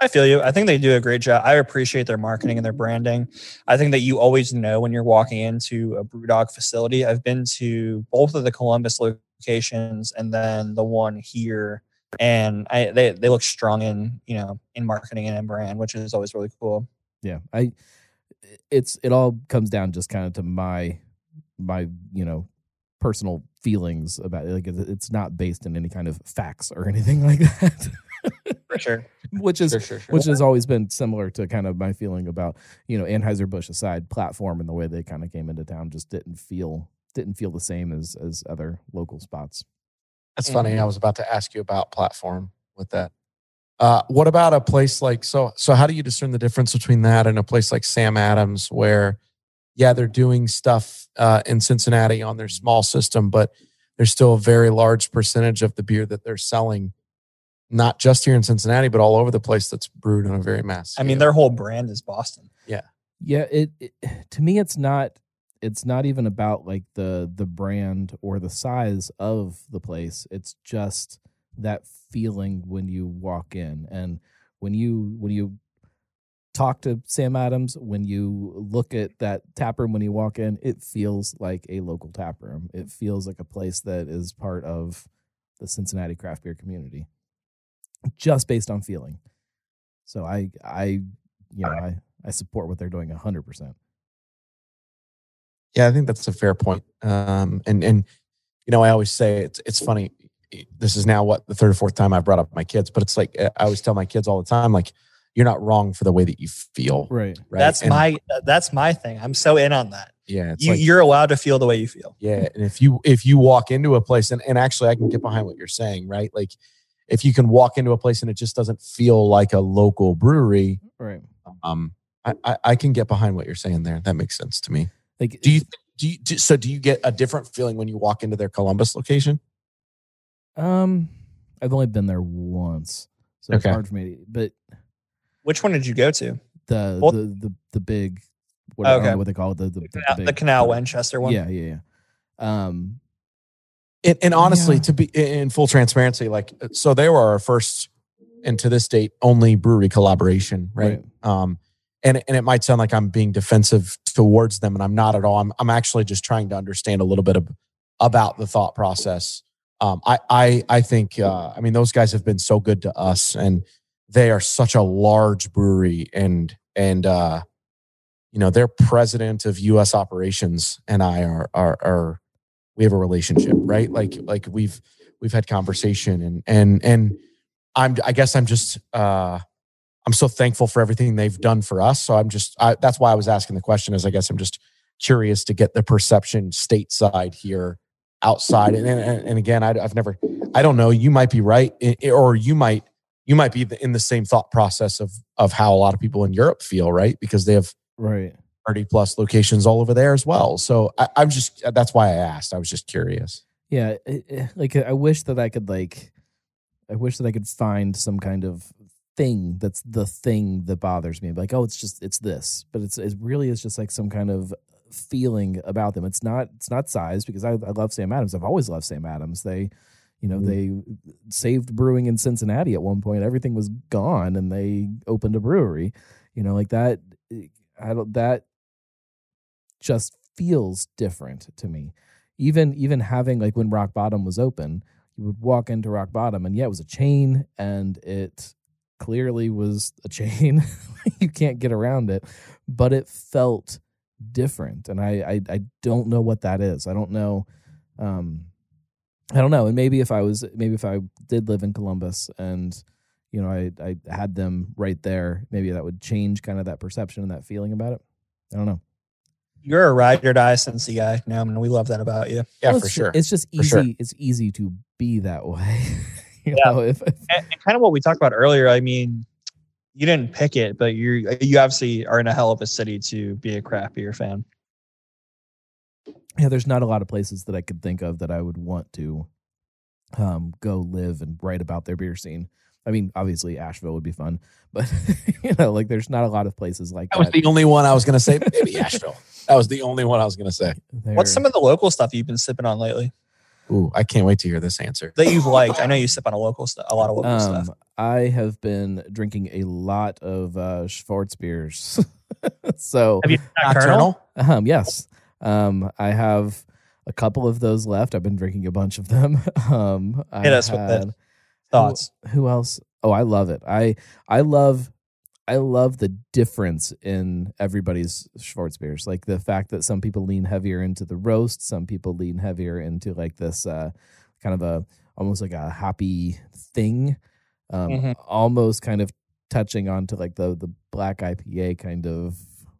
I feel you. I think they do a great job. I appreciate their marketing and their branding. I think that you always know when you're walking into a BrewDog facility. I've been to both of the Columbus locations and then the one here, and I they they look strong in you know in marketing and in brand, which is always really cool. Yeah, I it's it all comes down just kind of to my my you know personal feelings about it. Like it's not based in any kind of facts or <laughs> anything like that. For sure. which is Sure, sure, sure. which has always been similar to kind of my feeling about you know Anheuser Busch aside platform and the way they kind of came into town just didn't feel didn't feel the same as as other local spots. That's funny. I mm-hmm. was about to ask you about platform with that. Uh, what about a place like so? So how do you discern the difference between that and a place like Sam Adams, where yeah, they're doing stuff uh, in Cincinnati on their small system, but there's still a very large percentage of the beer that they're selling, not just here in Cincinnati, but all over the place. That's brewed on a very mass. I mean, their whole brand is Boston. Yeah, it, it to me it's not it's not even about like the the brand or the size of the place. It's just that feeling when you walk in and when you when you talk to Sam Adams, when you look at that tap room when you walk in, it feels like a local tap room. It feels like a place that is part of the Cincinnati craft beer community. Just based on feeling. So I I you know, I I support what they're doing 100%. Yeah, I think that's a fair point. Um, and and you know, I always say it's it's funny. This is now what the third or fourth time I've brought up my kids, but it's like I always tell my kids all the time, like you're not wrong for the way that you feel. Right. Right. That's And, my that's my thing. I'm so in on that. yeah. You, like, you're allowed to feel the way you feel. yeah, and if you if you walk into a place and, and actually I can get behind what you're saying, right? Like if you can walk into a place and it just doesn't feel like a local brewery, Right. um, I, I, I can get behind what you're saying there. That makes sense to me. Like Do you do you do, so? Do you get a different feeling when you walk into their Columbus location? Um I've only been there once. So it's Okay. hard for me to, but Which one did you go to? the Well- the the the big what, I don't Okay. know what they call it the the, the, Canal- big, the Canal the- Winchester one. Yeah, yeah, yeah. Um And, and honestly, Yeah. to be in full transparency, like so, they were our first, and to this date, only brewery collaboration, right? Um, and and it might sound like I'm being defensive towards them, and I'm not at all. I'm I'm actually just trying to understand a little bit of, about the thought process. Um, I I I think uh, I mean those guys have been so good to us, and they are such a large brewery, and and uh, you know their president of U.S. operations and I are are are we have a relationship, right? Like like we've we've had conversation, and and and I'm I guess I'm just uh, I'm so thankful for everything they've done for us. So I'm just I, that's why I was asking the question. Is I guess I'm just curious to get the perception stateside here, outside, and and, and again I, I've never I don't know. You might be right, or you might you might be in the same thought process of of how a lot of people in Europe feel, right? Because they have Right. 30 plus locations all over there as well. So I, I'm just that's why I asked. I was just curious. Yeah. like I wish that I could like, I wish that I could find some kind of thing that's the thing that bothers me. Like, oh, it's just it's this, but it's it really is just like some kind of feeling about them. It's not it's not size because I, I love Sam Adams. I've always loved Sam Adams. They, you know, Mhm. they saved brewing in Cincinnati at one point. Everything was gone, and they opened a brewery. You know, like that. I don't that just feels different to me. Even even having like when Rock Bottom was open, you would walk into Rock Bottom, and yeah, it was a chain, and it clearly was a chain. <laughs> you can't get around it, but it felt different, and I, I I don't know what that is. I don't know. Um, I don't know. And maybe if I was maybe if I did live in Columbus and you know I I had them right there, maybe that would change kind of that perception and that feeling about it. I don't know. You're a ride or die Cincy guy, no, and we love that about you. Yeah, Well, for sure. It's just easy. sure. It's easy to be that way. <laughs> you Yeah. know, if, if And, and kind of what we talked about earlier. I mean, you didn't pick it, but you you obviously are in a hell of a city to be a craft beer fan. yeah, there's not a lot of places that I could think of that I would want to um, go live and write about their beer scene. I mean, obviously Asheville would be fun, <laughs> but you know, like there's not a lot of places like That was the only one I was going to say. <laughs> Maybe Asheville. That was the only one I was going to say. there. What's some of the local stuff you've been sipping on lately Ooh, I can't wait to hear this answer. that you've liked? I know you <laughs> sip on a local stuff, a lot of local stuff. um, I have been drinking a lot of uh, Schwarzbiers. <laughs> so Have you tried Colonel? Um, yes. Um, I have a couple of those left. I've been drinking a bunch of them. <laughs> Um, I Hit us with it. had- Thoughts? Who, who else? Oh, I love it. I I love I love the difference in everybody's Schwarzbiers. Like the fact that some people lean heavier into the roast, some people lean heavier into like this uh, kind of a almost like a happy thing, um, Mhm. almost kind of touching onto like the the black IPA kind of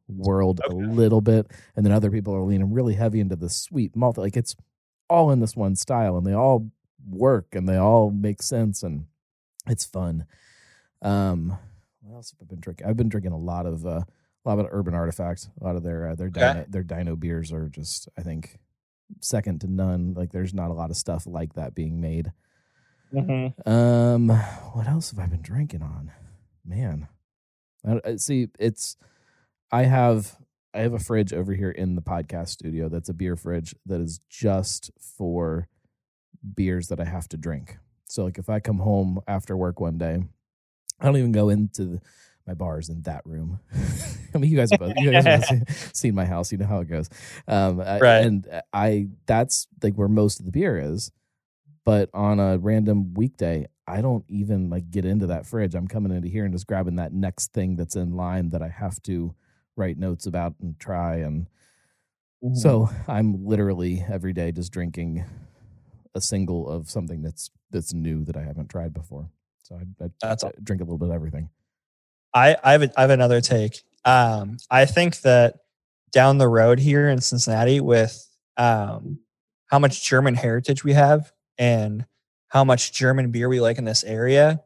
world a little bit, and then other people are leaning really heavy into the sweet malt. Like it's all in this one style, and they all work and they all make sense, and it's fun. Um, what else have I been drinking? I've been drinking a lot of uh, a lot of Urban Artifacts. A lot of their uh, their Okay. dino, their Dino beers are just I think second to none. Like there's not a lot of stuff like that being made. Mm-hmm. Um, what else have I been drinking on? Man, I, I- see, it's I have I have a fridge over here in the podcast studio that's a beer fridge that is just for beers that I have to drink. So like if I come home after work one day, I don't even go into the, my bars in that room. <laughs> I mean, you guys have both, you guys have <laughs> seen, seen my house, you know how it goes. Um, I- Right. and I that's like where most of the beer is but on a random weekday i don't even like get into that fridge i'm coming into here and just grabbing that next thing that's in line that i have to write notes about and try and so i'm literally every day just drinking a single of something that's that's new that i haven't tried before so i, I, That's I drink a little bit of everything I, I have a, I have another take. Um, I think that down the road here in Cincinnati, with um, how much German heritage we have and how much German beer we like in this area,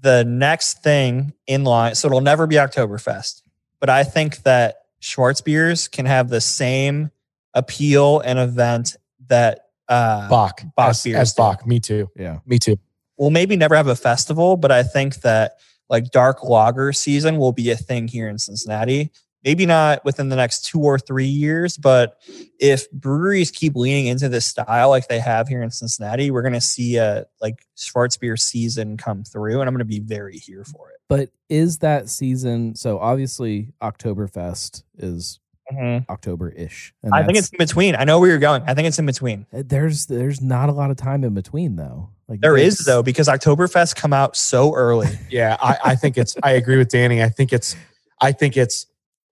the next thing in line. So it'll never be Oktoberfest, but I think that Schwarzbiers can have the same appeal and event that uh, Bock. Bock as, beers as. Bock. Me too. yeah Me too. We'll maybe never have a festival, but I think that like dark lager season will be a thing here in Cincinnati maybe not within the next two or three years, but if breweries keep leaning into this style like they have here in Cincinnati, we're going to see a like Schwarzbier season come through, and I'm going to be very here for it. But is that season? So obviously, Oktoberfest is Mm-hmm. October ish. I think it's in between. I know where you're going. I think it's in between. Uh, there's there's not a lot of time in between though. Like There is though because Oktoberfest come out so early. <laughs> Yeah, I, I think it's. I agree with Danny. I think it's. I think it's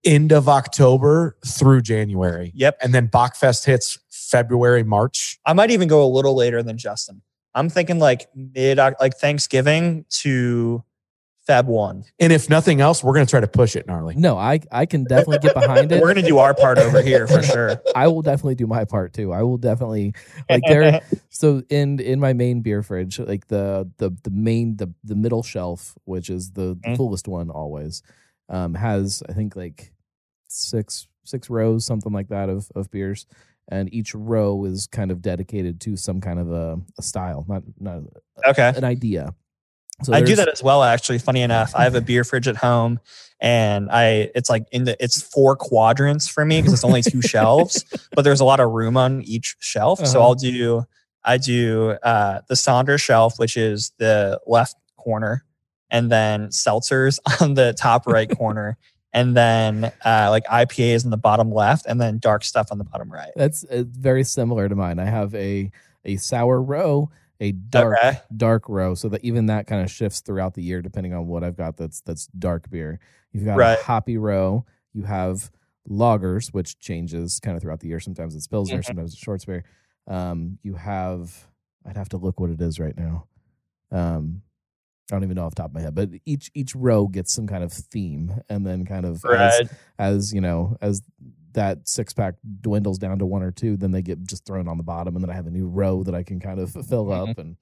end of October through January, yep. and then Bockfest hits February, March. I might even go a little later than Justin. I'm thinking like mid like Thanksgiving to Feb one. And if nothing else, we're going to try to push it gnarly. No, I I can definitely get behind it. <laughs> We're gonna do our part over here for sure. <laughs> I will definitely do my part too. I will definitely like there. <laughs> so in in my main beer fridge, like the the the main the the middle shelf, which is the, the Mhm. fullest one always, um, has I think like six six rows, something like that of of beers, and each row is kind of dedicated to some kind of a, a style, not not Okay. an idea. So I do that as well, actually. Funny enough, I have a beer fridge at home, and I it's like in the it's four quadrants for me because it's only two <laughs> shelves, but there's a lot of room on each shelf. So Uh-huh. I'll do I do uh, the Saunders shelf, which is the left corner, and then seltzers <laughs> on the top right corner, and then uh, like IPAs in the bottom left, and then dark stuff on the bottom right. That's uh, very similar to mine. I have a a sour row, a dark Okay. dark row, so that even that kind of shifts throughout the year depending on what I've got. That's that's dark beer. You've got Right. a hoppy row. You have lagers, which changes kind of throughout the year. Sometimes it's pilsner, Mhm. sometimes it's Schwarzbier. Um, you have I'd have to look what it is right now. Um, I don't even know off the top of my head, but each each row gets some kind of theme, and then kind of as, as you know as that six pack dwindles down to one or two then they get just thrown on the bottom and then i have a new row that i can kind of fill up and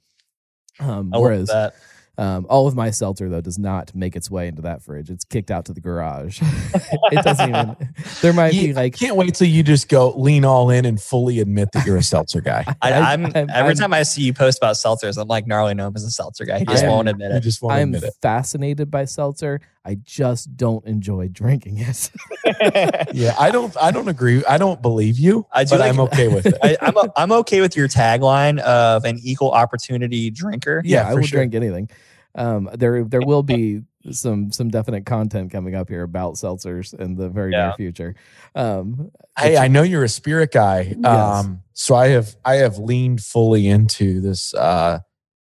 um I love whereas that. um all of my seltzer though does not make its way into that fridge it's kicked out to the garage <laughs> it doesn't even <laughs> there might be You- like can't wait till you just go lean all in and fully admit that you're a seltzer guy. I, <laughs> I- I'm, I'm- every I'm- time I see you post about seltzers, I'm like gnarly gnome is a seltzer guy. He just I am- won't admit You it. just won't i'm admit it. fascinated by seltzer i just don't enjoy drinking it <laughs> Yeah, I don't. I don't agree. I don't believe you. I do but like- I'm okay with it. <laughs> I, I'm o- I'm okay with your tagline of an equal opportunity drinker. yeah, Yeah, I for will sure. drink anything. Um, there there will be some some definite content coming up here about seltzers in the very near future. Um, Hey, I know you're a spirit guy. Yes. Um, so I have I have leaned fully into this uh,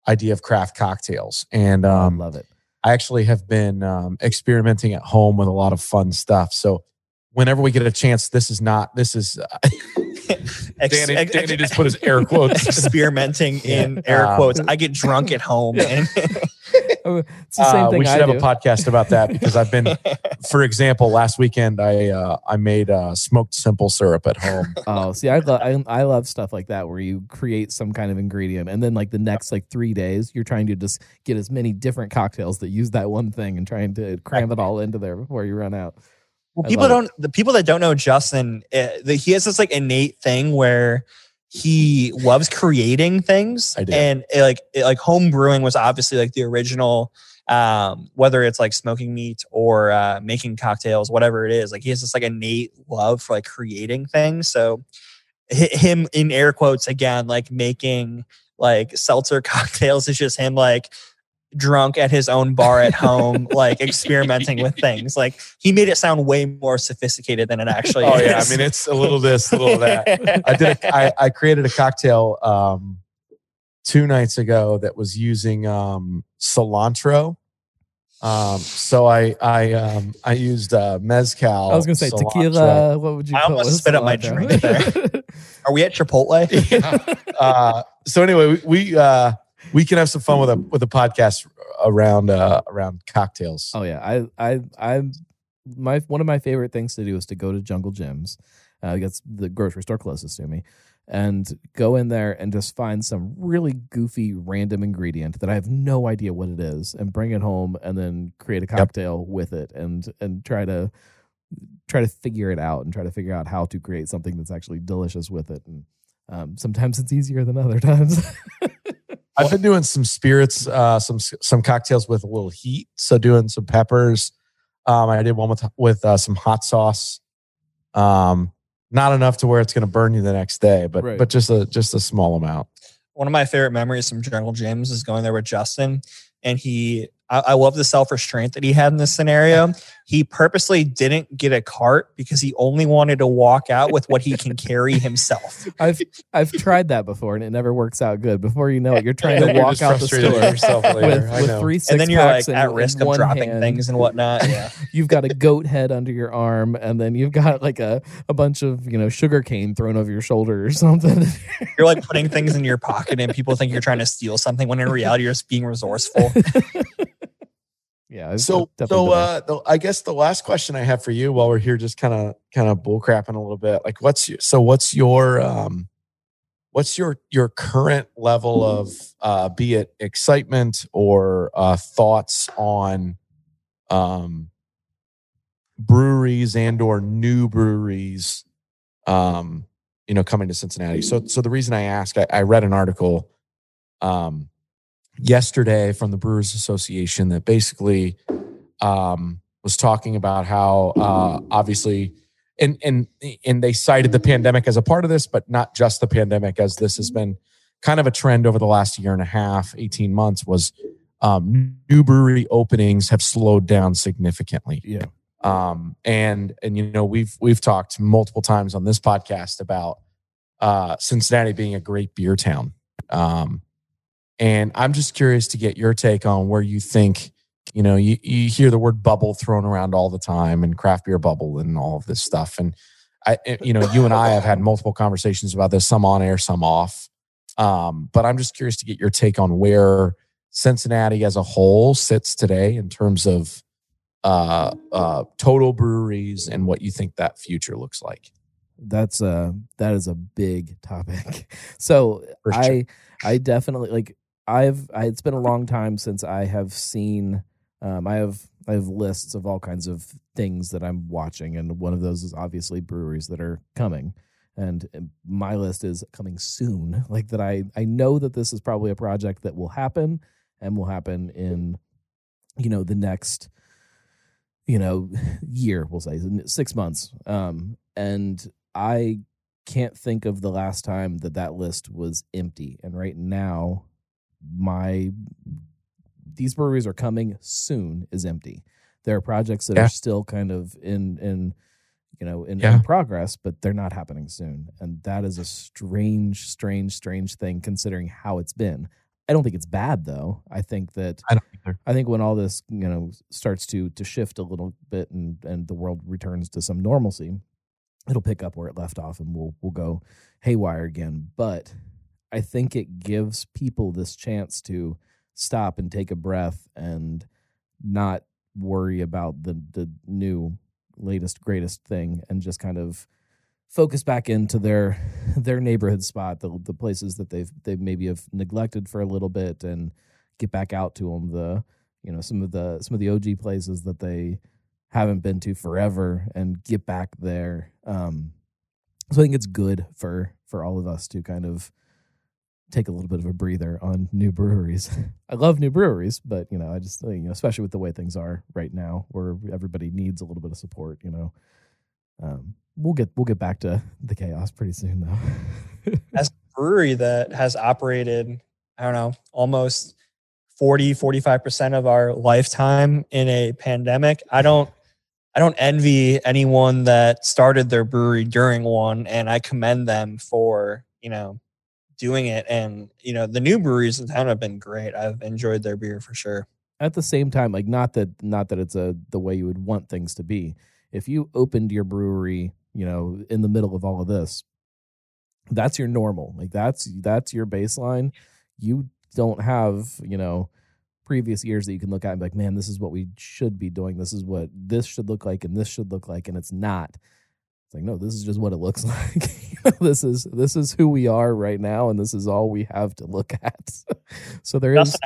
idea of craft cocktails, and I um, love it. I actually have been um, experimenting at home with a lot of fun stuff. So whenever we get a chance, this is not this is uh, <laughs> Danny, ex- Danny just put his air <laughs> quotes. experimenting in air Um, quotes. I get drunk at home. And <laughs> Oh, It's the same Uh, thing we should I have do. a podcast about that because I've been, for example, last weekend I uh, I made uh, smoked simple syrup at home. Oh, see, I, lo- I I love stuff like that where you create some kind of ingredient, and then like the next like three days, you're trying to just get as many different cocktails that use that one thing and trying to cram it all into there before you run out. Well, people don't. The people that don't know Justin, uh, the, he has this like innate thing where he loves creating things, and uh, like it- like home brewing was obviously like the original. Um, whether it's like smoking meat or uh, making cocktails, whatever it is, like he has this like innate love for like creating things. So hi- him in air quotes again, like making like seltzer <laughs> cocktails is just him like drunk at his own bar at home, like experimenting with things. Like he made it sound way more sophisticated than it actually oh is. yeah, I mean it's a little this, a little that. <laughs> I did. A, I, I created a cocktail um, two nights ago that was using um, cilantro. Um, so I I um, I used uh, mezcal. I was gonna say cilantro. tequila. What would you? I put almost with spit up my cilantro? drink <laughs> Are we at Chipotle? <laughs> uh, so anyway, we we, uh, we can have some fun with a with a podcast around uh, around cocktails. Oh yeah, I I I my one of my favorite things to do is to go to Jungle Jim's. Uh, that's the grocery store closest to me, and go in there and just find some really goofy random ingredient that I have no idea what it is, and bring it home, and then create a cocktail with it, and and try to try to figure it out, and try to figure out how to create something that's actually delicious with it. And um, sometimes it's easier than other <laughs> times. I've been doing some spirits, uh, some some cocktails with a little heat. So doing some peppers, Um, I did one with with uh, some hot sauce. Um, not enough to where it's going to burn you the next day, but Right. but just a just a small amount. One of my favorite memories from Jungle Jim's is going there with Justin, and he. I, I love the self restraint that he had in this scenario. He purposely didn't get a cart because he only wanted to walk out with what he can carry himself. <laughs> I've I've tried that before and it never works out good. Before you know it, you're trying to you're walk out the store with yourself later. with, with three six and then you're packs like at in risk of dropping hand. things and whatnot. <laughs> Yeah. You've got a goat head under your arm, and then you've got like a, a bunch of you know sugar cane thrown over your shoulder or <laughs> something. You're like putting things in your pocket and people think you're trying to steal something when in reality you're just being resourceful. Yeah. So so uh, the, I guess the last question I have for you while we're here, just kind of kind of bullcrapping a little bit, like what's your, so what's your um what's your your current level of uh be it excitement or uh thoughts on um breweries and or new breweries um you know coming to cincinnati so so the reason i ask i, I read an article um yesterday from the brewers association that basically um was talking about how uh obviously and and and they cited the pandemic as a part of this but not just the pandemic as this has been kind of a trend over the last year and a half 18 months was um, new brewery openings have slowed down significantly yeah. um, and and you know we've we've talked multiple times on this podcast about uh, Cincinnati being a great beer town, um, and I'm just curious to get your take on where you think you know you, you hear the word bubble thrown around all the time and craft beer bubble and all of this stuff and I you know you and I have had multiple conversations about this some on air some off um, but I'm just curious to get your take on where Cincinnati as a whole sits today in terms of uh, uh, total breweries and what you think that future looks like. that's a that is a big topic. <laughs> So sure. I I definitely like I've I, it's been a long time since I have seen um I have I have lists of all kinds of things that I'm watching and one of those is obviously breweries that are coming. And my list is coming soon like that I I know that this is probably a project that will happen and will happen in you know the next you know year we'll say 6 months. Um and I can't think of the last time that that list was empty. And right now, my these breweries are coming soon is empty. There are projects that Yeah. are still kind of in in you know in, Yeah. in progress, but they're not happening soon. And that is a strange, strange, strange thing considering how it's been. I don't think it's bad though. I think that I don't. I think when all this, you know, starts to to shift a little bit and and the world returns to some normalcy, it'll pick up where it left off and we'll we'll go haywire again. But I think it gives people this chance to stop and take a breath and not worry about the the new latest greatest thing and just kind of focus back into their <laughs> their neighborhood spot the the places that they've they maybe have neglected for a little bit and get back out to them the you know some of the some of the OG places that they haven't been to forever and get back there. Um so I think it's good for for all of us to kind of take a little bit of a breather on new breweries. <laughs> I love new breweries, but you know, I just you know, especially with the way things are right now, where everybody needs a little bit of support. You know, um, we'll get we'll get back to the chaos pretty soon, though. <laughs> As a brewery that has operated, I don't know, almost 40, 45% of our lifetime in a pandemic. I don't I don't envy anyone that started their brewery during one and I commend them for, you know, doing it. And, you know, the new breweries in town have been great. I've enjoyed their beer for sure. At the same time, like not that not that it's a the way you would want things to be. If you opened your brewery, you know, in the middle of all of this, that's your normal. Like that's that's your baseline. You don't have, you know, previous years that you can look at and be like, man, this is what we should be doing. This is what this should look like, and this should look like, and it's not. It's like, no, this is just what it looks <laughs> like. this is this is who we are right now, and this is all we have to look at. <laughs> so there is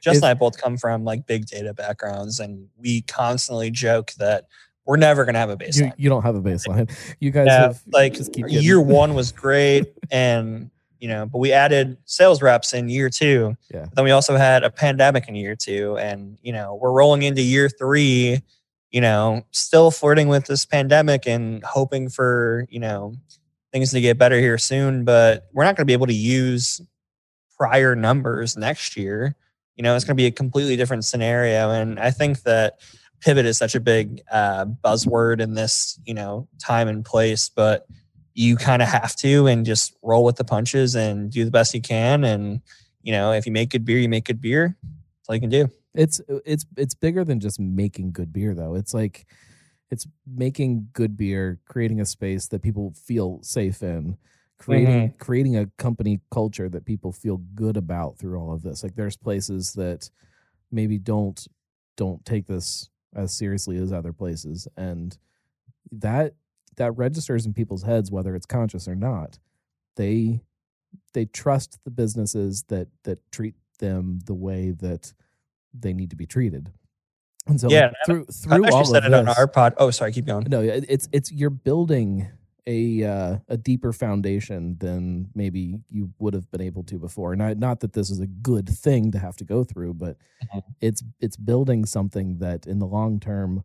Justin, if- and I both come from like big data backgrounds and we constantly joke that we're never going to have a baseline. you don't have a baseline. You guys yeah, have like just keep year <laughs> one was great and you know but we added sales reps in year two Yeah. then we also had a pandemic in year two and you know we're rolling into year three you know, still flirting with this pandemic and hoping for, you know, things to get better here soon, but we're not going to be able to use prior numbers next year. You know, it's going to be a completely different scenario. And I think that pivot is such a big uh, buzzword in this, you know, time and place, but you kind of have to and just roll with the punches and do the best you can. And, you know, if you make good beer, you make good beer. That's all you can do. It's it's it's bigger than just making good beer though. It's like it's making good beer, creating a space that people feel safe in, creating Mm-hmm. creating a company culture that people feel good about through all of this. Like there's places that maybe don't don't take this as seriously as other places and that that registers in people's heads whether it's conscious or not. They they trust the businesses that that treat them the way that they need to be treated. And so Yeah, like, through through all said of it on our pod. Oh, sorry, keep going. no, it's it's you're building a uh, a deeper foundation than maybe you would have been able to before. Not not that this is a good thing to have to go through, but Mhm. it's it's building something that in the long term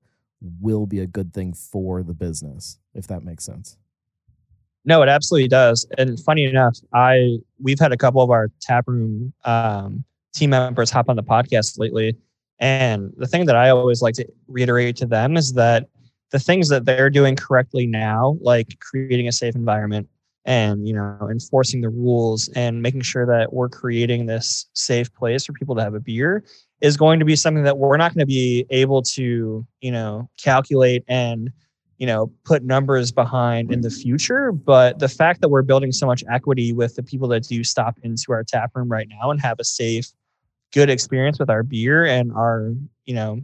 will be a good thing for the business, if that makes sense. No, it absolutely does. And funny enough, I we've had a couple of our taproom um, team members hop on the podcast lately, and the thing that I always like to reiterate to them is that the things that they're doing correctly now, like creating a safe environment and you know enforcing the rules and making sure that we're creating this safe place for people to have a beer, is going to be something that we're not going to be able to you know calculate and you know put numbers behind in the future. But the fact that we're building so much equity with the people that do stop into our tap room right now and have a safe good experience with our beer and our you know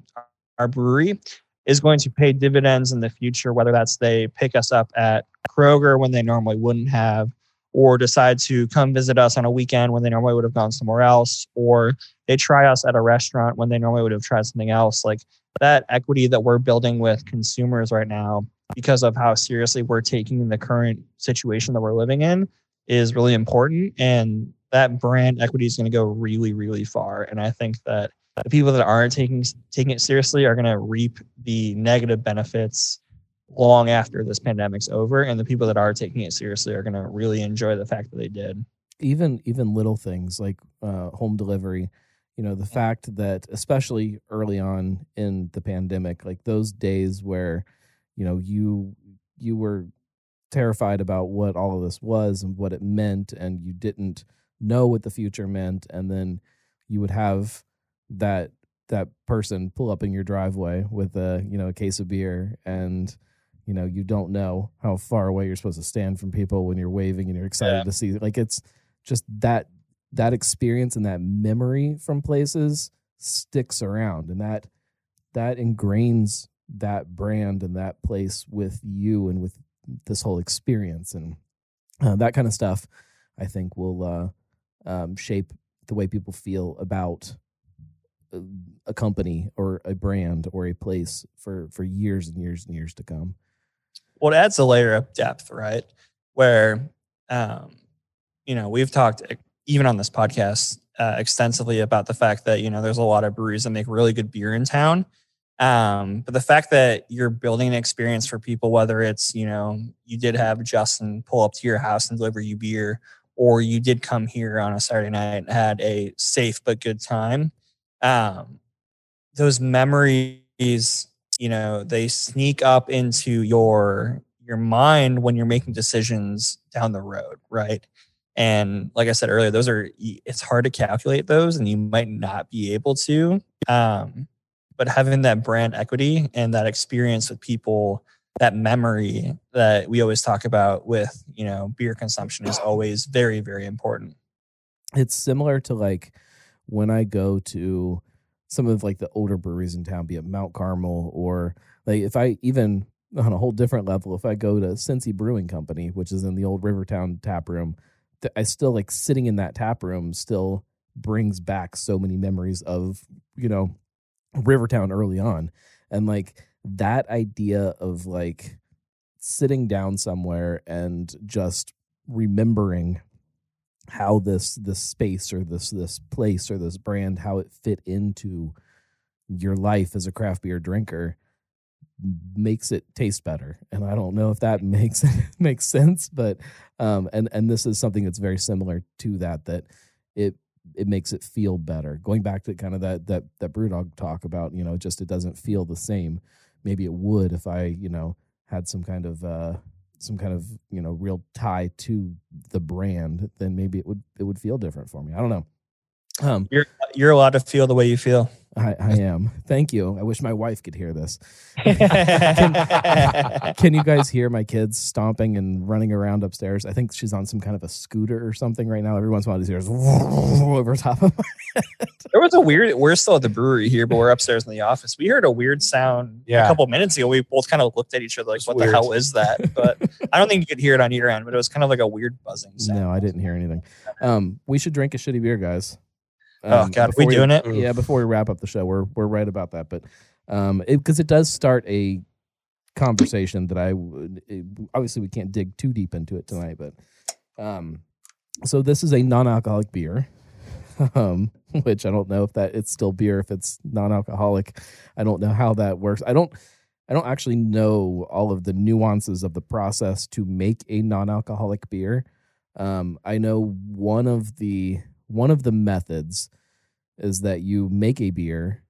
our brewery is going to pay dividends in the future whether that's they pick us up at kroger when they normally wouldn't have or decide to come visit us on a weekend when they normally would have gone somewhere else or they try us at a restaurant when they normally would have tried something else. Like that equity that we're building with consumers right now because of how seriously we're taking the current situation that we're living in is really important and that brand equity is going to go really really far. And i think that the people that aren't taking taking it seriously are going to reap the negative benefits long after this pandemic's over. And the people that are taking it seriously are going to really enjoy the fact that they did. Even even little things like uh, home delivery you know the fact that especially early on in the pandemic like those days where you know you you were terrified about what all of this was and what it meant and you didn't know what the future meant and then you would have that that person pull up in your driveway with a you know a case of beer and you know you don't know how far away you're supposed to stand from people when you're waving and you're excited Yeah. to see like it's just that that experience and that memory from places sticks around and that that ingrains that brand and that place with you and with this whole experience and uh, that kind of stuff i think will uh, um, shape the way people feel about a, a company or a brand or a place for for years and years and years to come. Well it adds a layer of depth right? Where um you know we've talked e, even on this podcast uh, extensively about the fact that you know there's a lot of breweries that make really good beer in town. Um but the fact that you're building an experience for people whether it's you know you did have justin pull up to your house and deliver you beer or you did come here on a saturday night and had a safe but good time um those memories you know they sneak up into your your mind when you're making decisions down the road right? And like i said earlier those are it's hard to calculate those and you might not be able to um but having that brand equity and that experience with people that memory that we always talk about with you know beer consumption is always very very important it's similar to like when I go to some of like the older breweries in town, be it Mount Carmel or like if I even on a whole different level, if I go to Cincy Brewing Company, which is in the old Rivertown tap room, I still like sitting in that tap room still brings back so many memories of, you know, Rivertown early on. And like that idea of like sitting down somewhere and just remembering how this this space or this this place or this brand how it fit into your life as a craft beer drinker makes it taste better. And I don't know if that <laughs> makes <laughs> makes sense, but um, and and this is something that's very similar to that that it it makes it feel better. Going back to kind of that that that BrewDog talk about, you know, just it doesn't feel the same. Maybe it would if I, you know, had some kind of uh some kind of, you know, real tie to the brand, then maybe it would it would feel different for me. I don't know. Um You're you're allowed to feel the way you feel. I, I am. Thank you. I wish my wife could hear this. <laughs> Can you guys hear my kids stomping and running around upstairs? I think she's on some kind of a scooter or something right now. Every once in a while, you hear <laughs> over top of my there was a weird. We're still at the brewery here, but we're upstairs in the office. We heard a weird sound Yeah. a couple minutes ago. We both kind of looked at each other like, It's "What weird. the hell is that?" But I don't think you could hear it on either end. But it was kind of like a weird buzzing sound. No, I didn't hear anything. Um, we should drink a shitty beer, guys. Oh Um, God, are before we doing it? Mm. Yeah, before we wrap up the show, we're we're right about that, but um, because it, does start a conversation that I would obviously we can't dig too deep into it tonight, but um, so this is a non-alcoholic beer, <laughs> um, which I don't know if that it's still beer if it's non-alcoholic. I don't know how that works. I don't. I don't actually know all of the nuances of the process to make a non-alcoholic beer. Um, I know one of the one of the methods is that you make a beer,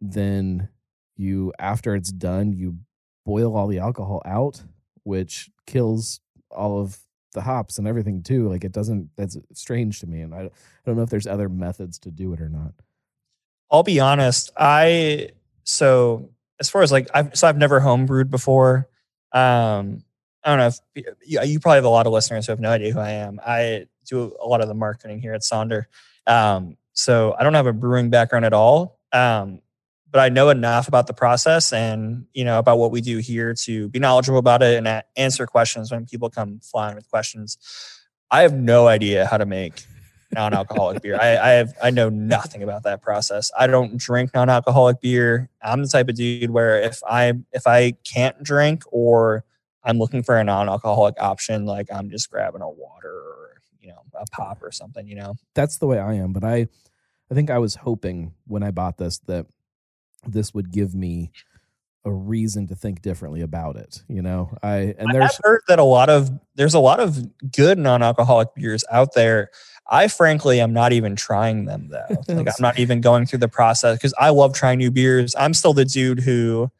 then you after it's done, you boil all the alcohol out, which kills all of the hops and everything too. Like it doesn't. That's strange to me, and I, I don't know if there's other methods to do it or not. I'll be honest. I so as far as like I've so I've never homebrewed before. Um, I don't know if you, you probably have a lot of listeners who have no idea who I am. I do a lot of the marketing here at Sonder. Um, so I don't have a brewing background at all. Um, but I know enough about the process and you know about what we do here to be knowledgeable about it and a- answer questions when people come flying with questions. I have no idea how to make non-alcoholic beer. I, I have I know nothing about that process. I don't drink non-alcoholic beer. I'm the type of dude where if I if I can't drink or I'm looking for a non-alcoholic option, like I'm just grabbing a water or you know a pop or something. You know, that's the way I am. But I, I think I was hoping when I bought this that this would give me a reason to think differently about it. You know, I and there's I've heard that a lot of there's a lot of good non-alcoholic beers out there. I frankly am not even trying them though. <laughs> like I'm not even going through the process because I love trying new beers. I'm still the dude who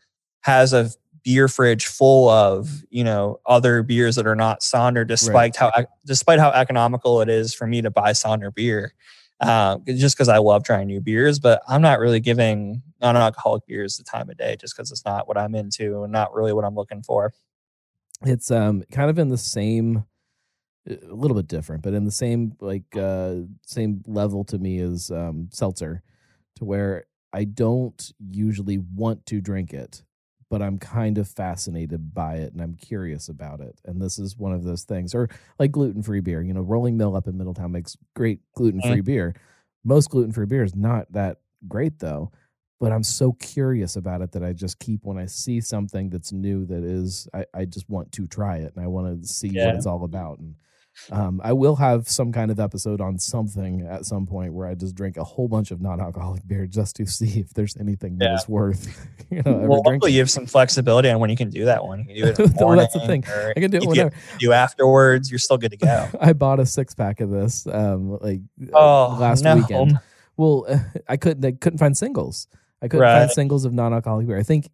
has a beer fridge full of you know other beers that are not Sonder, despite how despite how economical it is for me to buy Sonder beer. Uh, just because I love trying new beers, but I'm not really giving non-alcoholic beers the time of day just because it's not what I'm into and not really what I'm looking for. it's um kind of in the same a little bit different but in the same like uh same level to me as um seltzer to where i don't usually want to drink it but i'm kind of fascinated by it and i'm curious about it and this is one of those things or like gluten-free beer you know rolling mill up in middletown makes great gluten-free mm-hmm. beer most gluten-free beer is not that great though but I'm so curious about it that I just keep when I see something that's new that is I, I just want to try it and I want to see Yeah. what it's all about and um, I will have some kind of episode on something at some point where I just drink a whole bunch of non-alcoholic beer just to see if there's anything that Yeah. is worth <laughs> you know Well, drinking. hopefully you have some flexibility on when you can do that one. You can do it in the <laughs> Well, that's the thing. I can do it whenever. You do afterwards. You're still good to go. <laughs> I bought a six pack of this um like Oh, last no. weekend. Well, I couldn't. I couldn't find singles. I couldn't Right. find singles of non-alcoholic beer. I think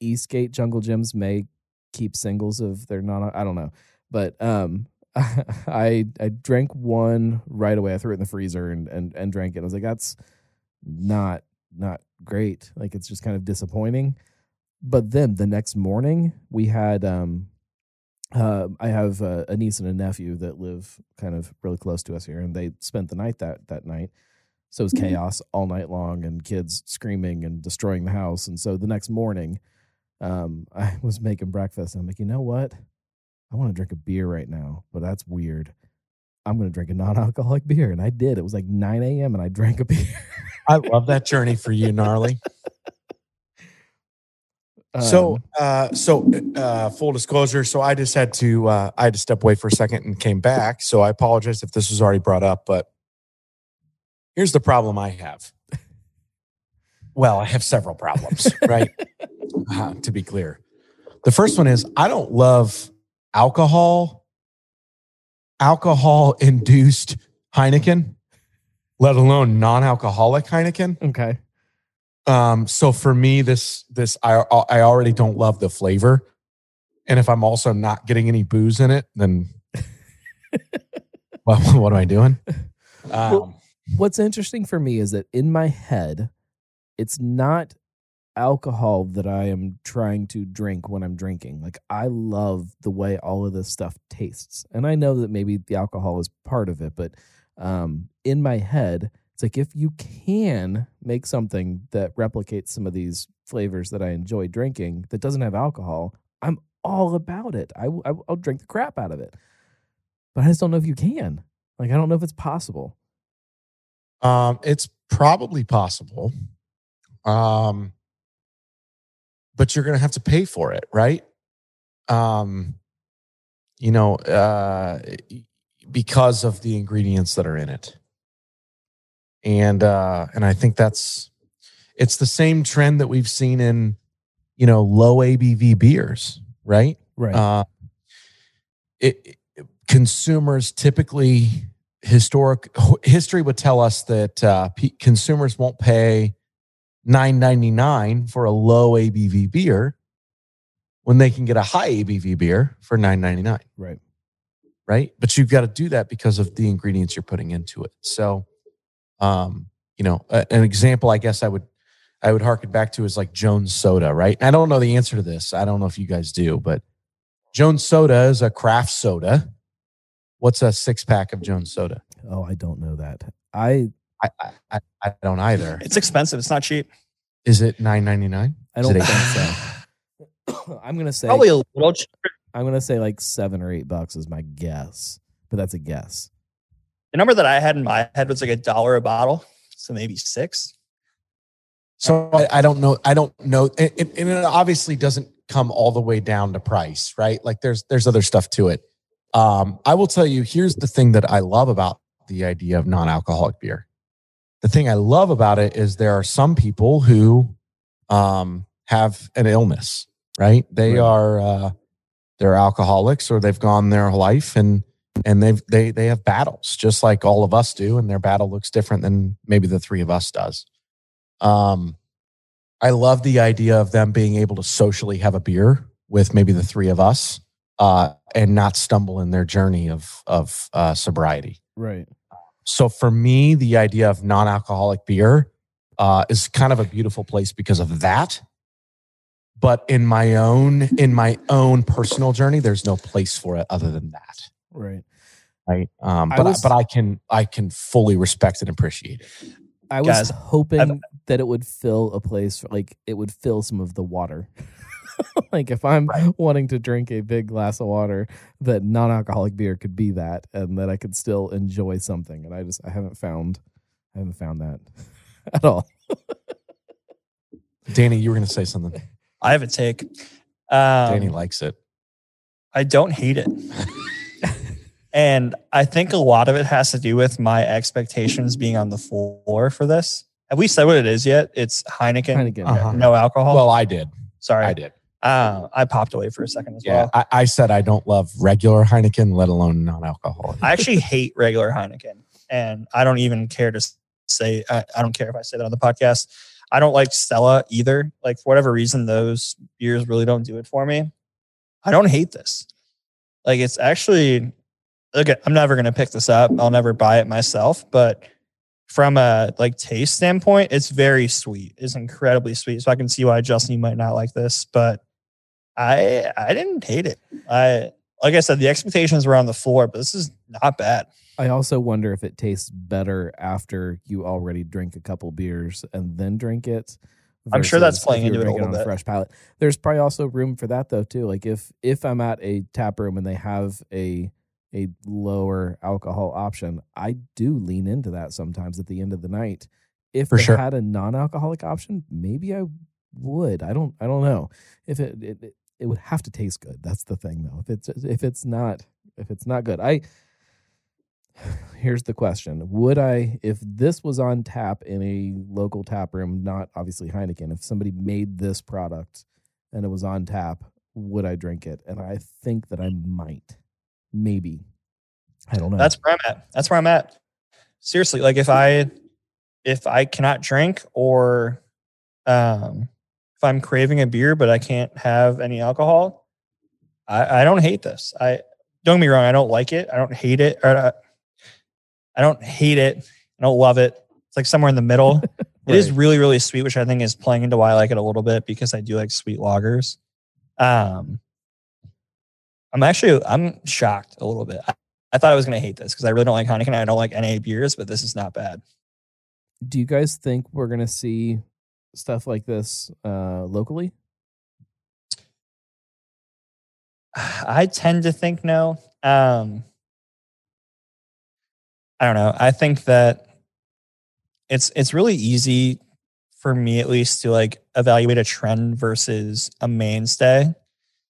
Eastgate Jungle Jim's may keep singles of their non. I don't know, but um, <laughs> I I drank one right away. I threw it in the freezer and and and drank it. I was like, that's not not great. Like it's just kind of disappointing. But then the next morning we had um. Uh, I have uh, a niece and a nephew that live kind of really close to us here, and they spent the night that that night. So it was chaos all night long and kids screaming and destroying the house. And so the next morning, um, I <laughs> was making breakfast and I'm like, you know what? I want to drink a beer right now, but that's weird. I'm going to drink a non alcoholic <laughs> beer. And I did. It was like 9 a.m. and I drank a <laughs> beer. I love that journey for you, gnarly. so, Um, uh, so uh, full disclosure. So I just had to, uh, I had to step away for a second and came back. So I apologize if this was already brought up, but here's the problem I have. Well, I have several problems, right? <laughs> Uh, to be clear, The first one is I don't love alcohol, alcohol induced Heineken, let alone non alcoholic Heineken. Okay. Um, so for me, this this I I already don't love the flavor, and if I'm also not getting any booze in it, then <laughs> well, what am I doing? Well, Um, What's interesting for me is that in my head, it's not alcohol that I am trying to drink when I'm drinking. Like I love the way all of this stuff tastes. And I know that maybe the alcohol is part of it, but um in my head, it's like if you can make something that replicates some of these flavors that I enjoy drinking that doesn't have alcohol, I'm all about it. I, I I'll drink the crap out of it. But I just don't know if you can. Like I don't know if it's possible. Um, it's probably possible. Um, but you're going to have to pay for it, right? Um, you know, uh, because of the ingredients that are in it. And uh, and I think that's it's the same trend that we've seen in, you know, low ABV beers, right? Right. Uh, it, it- consumers typically historic history would tell us that uh, pe consumers won't pay nine ninety nine for a low ABV beer when they can get a high ABV beer for nine ninety nine, right. right? But you've got to do that because of the ingredients you're putting into it. So, um, you know, a- an example I guess I would I would harken back to is like Jones Soda, right? I don't know the answer to this. I don't know if you guys do, but Jones Soda is a craft soda. What's a six pack of Jones Soda? Oh, I don't know that. I I, I, I- I don't either. It's expensive. It's not cheap. Is it nine ninety nine? I don't think so. <coughs> I'm gonna say Probably a little cheaper. I'm gonna say like seven or eight bucks is my guess, but that's a guess. The number that I had in my head was like a dollar a bottle. So maybe six. So I, I don't know. I don't know, and, and and it obviously doesn't come all the way down to price, right? Like there's there's other stuff to it. Um, I will tell you. Here's the thing that I love about the idea of non-alcoholic beer. The thing I love about it is there are some people who um, have an illness, right? They Right. are uh, they're alcoholics or they've gone their life and and they've they they have battles just like all of us do, and their battle looks different than maybe the three of us does. Um, I love the idea of them being able to socially have a beer with maybe the three of us uh, and not stumble in their journey of of uh, sobriety. Right. So for me, the idea of non-alcoholic beer uh, is kind of a beautiful place because of that. But in my own in my own personal journey, there's no place for it other than that. Right. Right. Um, I but was- I, but I can I can fully respect and appreciate it. I was Guys, hoping I've- that it would fill a place for, like it would fill some of the water. <laughs> <laughs> like if I'm wanting to drink a big glass of water, that non-alcoholic beer could be that, and that I could still enjoy something. And I just I haven't found I haven't found that <laughs> at all. Danny, you were going to say something. I have a take. Um, Danny likes it. I don't hate it. and I think a lot of it has to do with my expectations being on the floor for this. Have we said what it is yet? It's Heineken, Heineken. Uh-huh. no alcohol. Well, I did. Sorry, I did. Uh, I popped away for a second as Yeah, well. I, I said I don't love regular Heineken, let alone non-alcoholic. I actually hate regular Heineken, and I don't even care to say. I, I don't care if I say that on the podcast. I don't like Stella either. Like for whatever reason, those beers really don't do it for me. I don't hate this. Like it's actually. Look, I'm never gonna pick this up. I'll never buy it myself, but from a like taste standpoint, it's very sweet. It's incredibly sweet. So I can see why Justin you might not like this, but I I didn't hate it. I like I said, the expectations were on the floor, but this is not bad. I also wonder if it tastes better after you already drink a couple beers and then drink it. I'm sure that's playing into it a little bit. fresh palate. There's probably also room for that though too. Like if if I'm at a tap room and they have a a lower alcohol option, I do lean into that sometimes at the end of the night. If For they sure. had a non-alcoholic option, maybe I would. I don't. I don't know if it, it it it would have to taste good. That's the thing though. If it's if it's not if it's not good, I <sighs> here's the question would i if this was on tap in a local tap room not obviously heineken if somebody made this product and it was on tap would I drink it? And I think that I might. Maybe. I don't know. That's where I'm at. That's where I'm at. Seriously, like if I if I cannot drink or um if I'm craving a beer but I can't have any alcohol, I, I don't hate this. I don't get me wrong, I don't like it. I don't hate it. Or I, I don't hate it. I don't love it. It's like somewhere in the middle. <laughs> It is really, really sweet, which I think is playing into why I like it a little bit because I do like sweet lagers. Um, I'm actually I'm shocked a little bit. I, I thought I was gonna hate this because I really don't like Heineken. I don't like NA beers, but this is not bad. Do you guys think we're gonna see stuff like this uh, locally? I tend to think no. Um, I don't know. I think that it's it's really easy for me at least to like evaluate a trend versus a mainstay.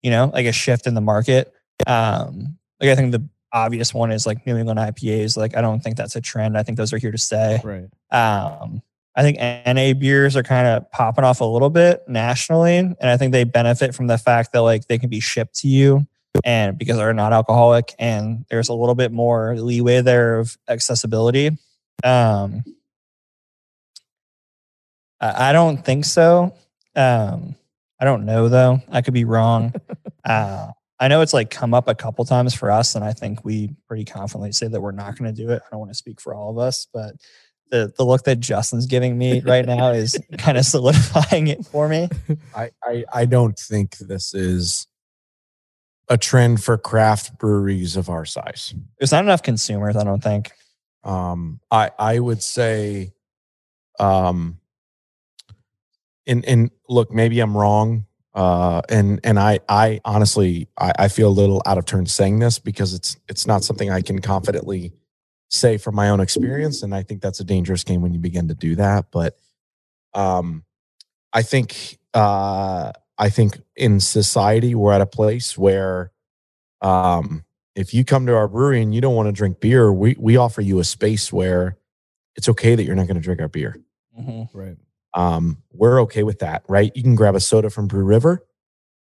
You know, like a shift in the market. Um, like I think the obvious one is like New England IPAs. Like I don't think that's a trend. I think those are here to stay. Right. Um, I think NA beers are kind of popping off a little bit nationally, and I think they benefit from the fact that like they can be shipped to you, and because they're not alcoholic, and there's a little bit more leeway there of accessibility. Um, I don't think so. Um, I don't know though. I could be wrong. <laughs> uh, I know it's like come up a couple times for us, and I think we pretty confidently say that we're not going to do it. I don't want to speak for all of us, but the the look that Justin's giving me right now is <laughs> kind of solidifying it for me. I, I I don't think this is a trend for craft breweries of our size. There's not enough consumers, I don't think. Um, I I would say, um, and and look, maybe I'm wrong. Uh, and and I I honestly I, I feel a little out of turn saying this because it's it's not something I can confidently say from my own experience, and I think that's a dangerous game when you begin to do that. But um, I think uh, I think in society we're at a place where um, if you come to our brewery and you don't want to drink beer, we we offer you a space where it's okay that you're not going to drink our beer. Right. Um, we're okay with that, right? You can grab a soda from Brew River.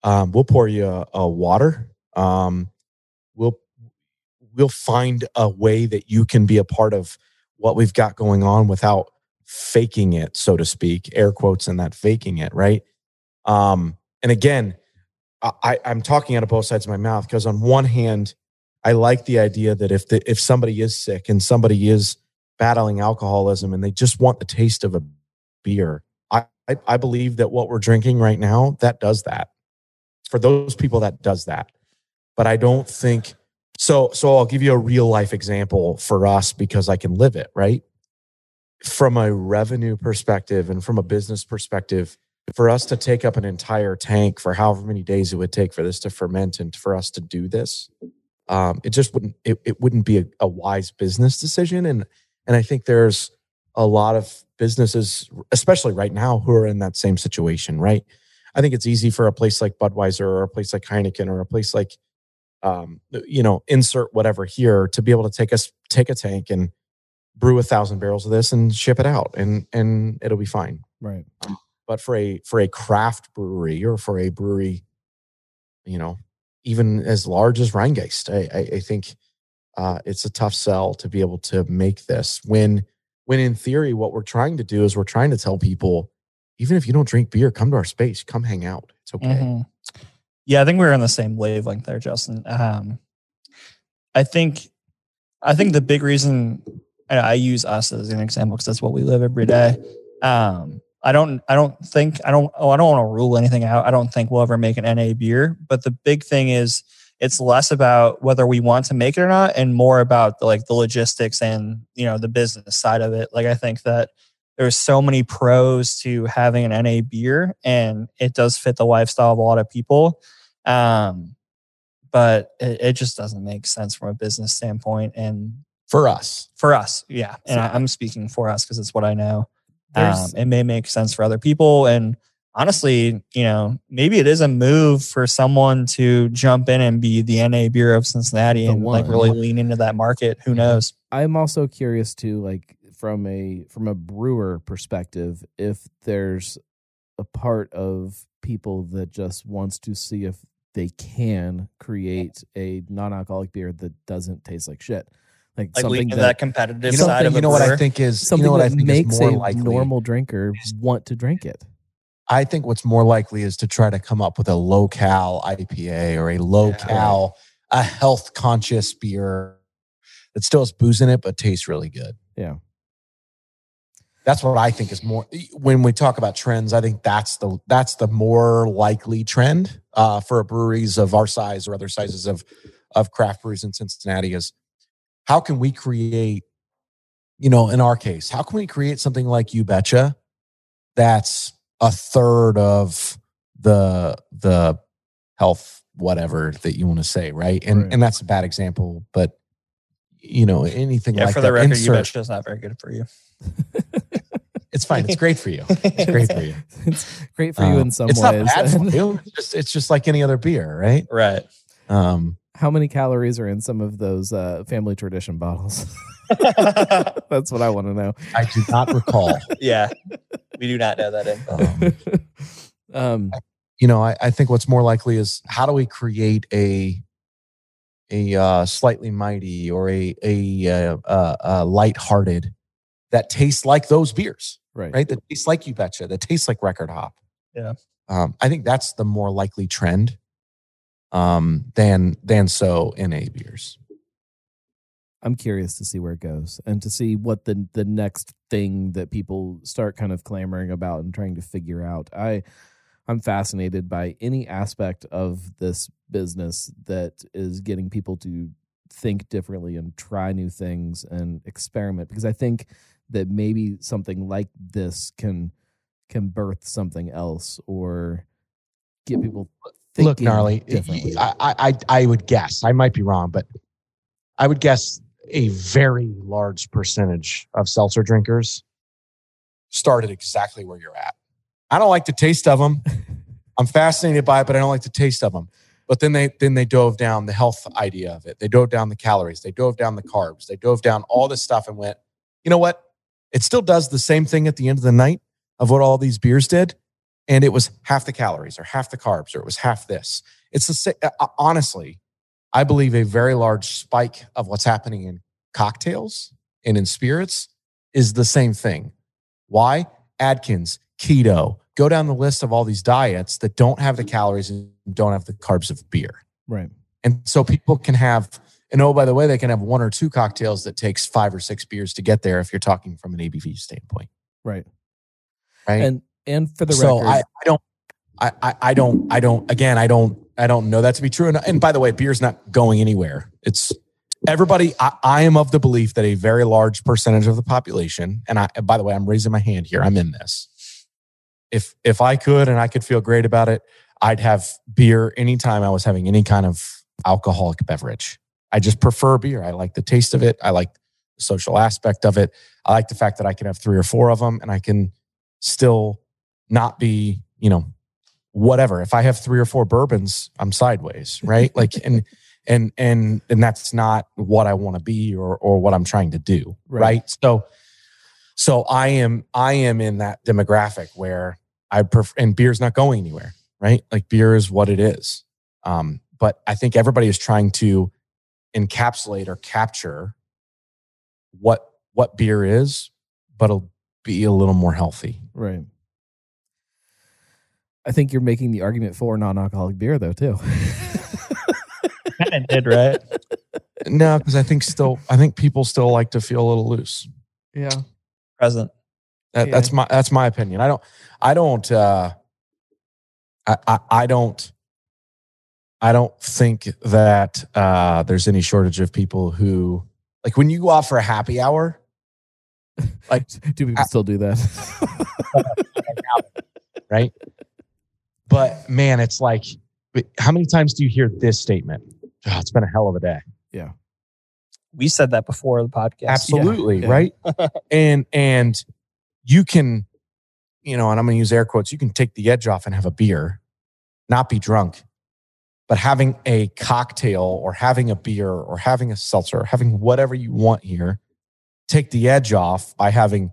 Um, we'll pour you a, a water. Um, we'll we'll find a way that you can be a part of what we've got going on without faking it, so to speak, air quotes and that faking it, right? Um, and again, I- I'm talking out of both sides of my mouth because on one hand, I like the idea that if the, if somebody is sick and somebody is battling alcoholism and they just want the taste of a beer, I, I, I believe that what we're drinking right now that does that. For those people, that does that. But I don't think so. So I'll give you a real life example for us because I can live it. Right from a revenue perspective and from a business perspective, for us to take up an entire tank for however many days it would take for this to ferment and for us to do this, um, it just wouldn't it, it wouldn't be a, a wise business decision. And and I think there's a lot of businesses, especially right now, who are in that same situation, right? I think it's easy for a place like Budweiser or a place like Heineken or a place like um, you know, insert whatever here to be able to take us take a tank and brew a thousand barrels of this and ship it out and and it'll be fine Right. but for a for a craft brewery or for a brewery you know even as large as Rhinegeist i i, I think uh, it's a tough sell to be able to make this when when in theory what we're trying to do is we're trying to tell people even if you don't drink beer come to our space come hang out it's okay Mhm. Yeah, I think we were on the same wavelength there, Justin. Um, I think, I think the big reason I use us as an example because that's what we live every day. Um, I don't, I don't think, I don't, oh, I don't want to rule anything out. I don't think we'll ever make an NA beer, but the big thing is it's less about whether we want to make it or not, and more about the, like the logistics and you know the business side of it. Like I think that there's so many pros to having an NA beer, and it does fit the lifestyle of a lot of people. Um, but it, it just doesn't make sense from a business standpoint. And for us for us, yeah. And So- I, I'm speaking for us because it's what I know. Um, it may make sense for other people. And honestly, you know, maybe it is a move for someone to jump in and be the NA bureau of Cincinnati and like really lean into that market. Who knows? I'm also curious too, like from a from a brewer perspective, if there's a part of people that just wants to see if they can create a non-alcoholic beer that doesn't taste like shit. Like, Like something that, that, competitive You know, side of you know what I think is you something know what I that think makes a likely. normal drinker want to drink it. I think what's more likely is to try to come up with a low cal IPA or a low cal, a health conscious beer that still has booze in it but tastes really good. Yeah. That's what I think is more when we talk about trends. I think that's the that's the more likely trend uh, for breweries of our size or other sizes of of craft breweries in Cincinnati is how can we create, you know, in our case, how can we create something like You Betcha that's a third of the the health whatever that you want to say, right? And Right. and that's a bad example, but you know anything yeah, like for that. the record, you betcha is not very good for you. <laughs> it's fine. It's great for you. <laughs> It's great for you. it's great for you Um, in some it's ways. not bad for <laughs> you. It's just it's just like any other beer, right? Right. Um, How many calories are in some of those uh, family tradition bottles? <laughs> That's what I want to know. I do not recall. Yeah, we do not know that info. Um, um, you know, I, I think what's more likely is how do we create a a uh, slightly mighty or a a, uh, uh, lighthearted that tastes like those beers, right. right? That tastes like you betcha. That tastes like record hop. Yeah. Um, I think that's the more likely trend um, than than so in a beers. I'm curious to see where it goes and to see what the the next thing that people start kind of clamoring about and trying to figure out. I I'm fascinated by any aspect of this business that is getting people to think differently and try new things and experiment because I think that maybe something like this can can birth something else or get people thinking Look, gnarly. differently. I, I I I would guess. I might be wrong, but I would guess a very large percentage of seltzer drinkers started exactly where you're at. I don't like the taste of them. <laughs> I'm fascinated by it, but I don't like the taste of them. But then they then they dove down the health idea of it. They dove down the calories. They dove down the carbs. They dove down all this stuff and went, you know what? It still does the same thing at the end of the night of what all these beers did, and it was half the calories or half the carbs or it was half this. It's the sa- uh, honestly, I believe a very large spike of what's happening in cocktails and in spirits is the same thing. Why? Atkins, keto, go down the list of all these diets that don't have the calories and don't have the carbs of beer. right. And so people can have, and oh, by the way, they can have one or two cocktails that takes five or six beers to get there if you're talking from an ABV standpoint. Right. Right. And and for the so record I, I don't I, I I don't I don't again I don't I don't know that to be true. And, and by the way, beer's not going anywhere. It's everybody. I, I am of the belief that a very large percentage of the population, and I by the way, I'm raising my hand here. I'm in this. If if I could and I could feel great about it, I'd have beer anytime I was having any kind of alcoholic beverage. I just prefer beer. I like the taste of it. I like the social aspect of it. I like the fact that I can have three or four of them and I can still not be, you know, whatever. If I have three or four bourbons, I'm sideways, right? like and <laughs> and and and that's not what I want to be or or what I'm trying to do, Right. right? So so I am I am in that demographic where I prefer and beer's not going anywhere, right? Like beer is what it is. Um, but I think everybody is trying to encapsulate or capture what what beer is, but it'll be a little more healthy. Right. I think you're making the argument for non-alcoholic beer, though, too. <laughs> Kinda did, right? No, because I think still I think people still like to feel a little loose. yeah. Present. That, Yeah. That's my that's my opinion. I don't I don't uh I, I I don't I don't think that uh there's any shortage of people who like when you go out for a happy hour, <laughs> Like, do people I- still do that? <laughs> right? But man, it's like how many times do you hear this statement? Oh, it's been a hell of a day. Yeah. We said that before the podcast. Absolutely, yeah. right? <laughs> and and you can, you know, and I'm going to use air quotes. You can take the edge off and have a beer, not be drunk, but having a cocktail or having a beer or having a seltzer, or having whatever you want here, take the edge off by having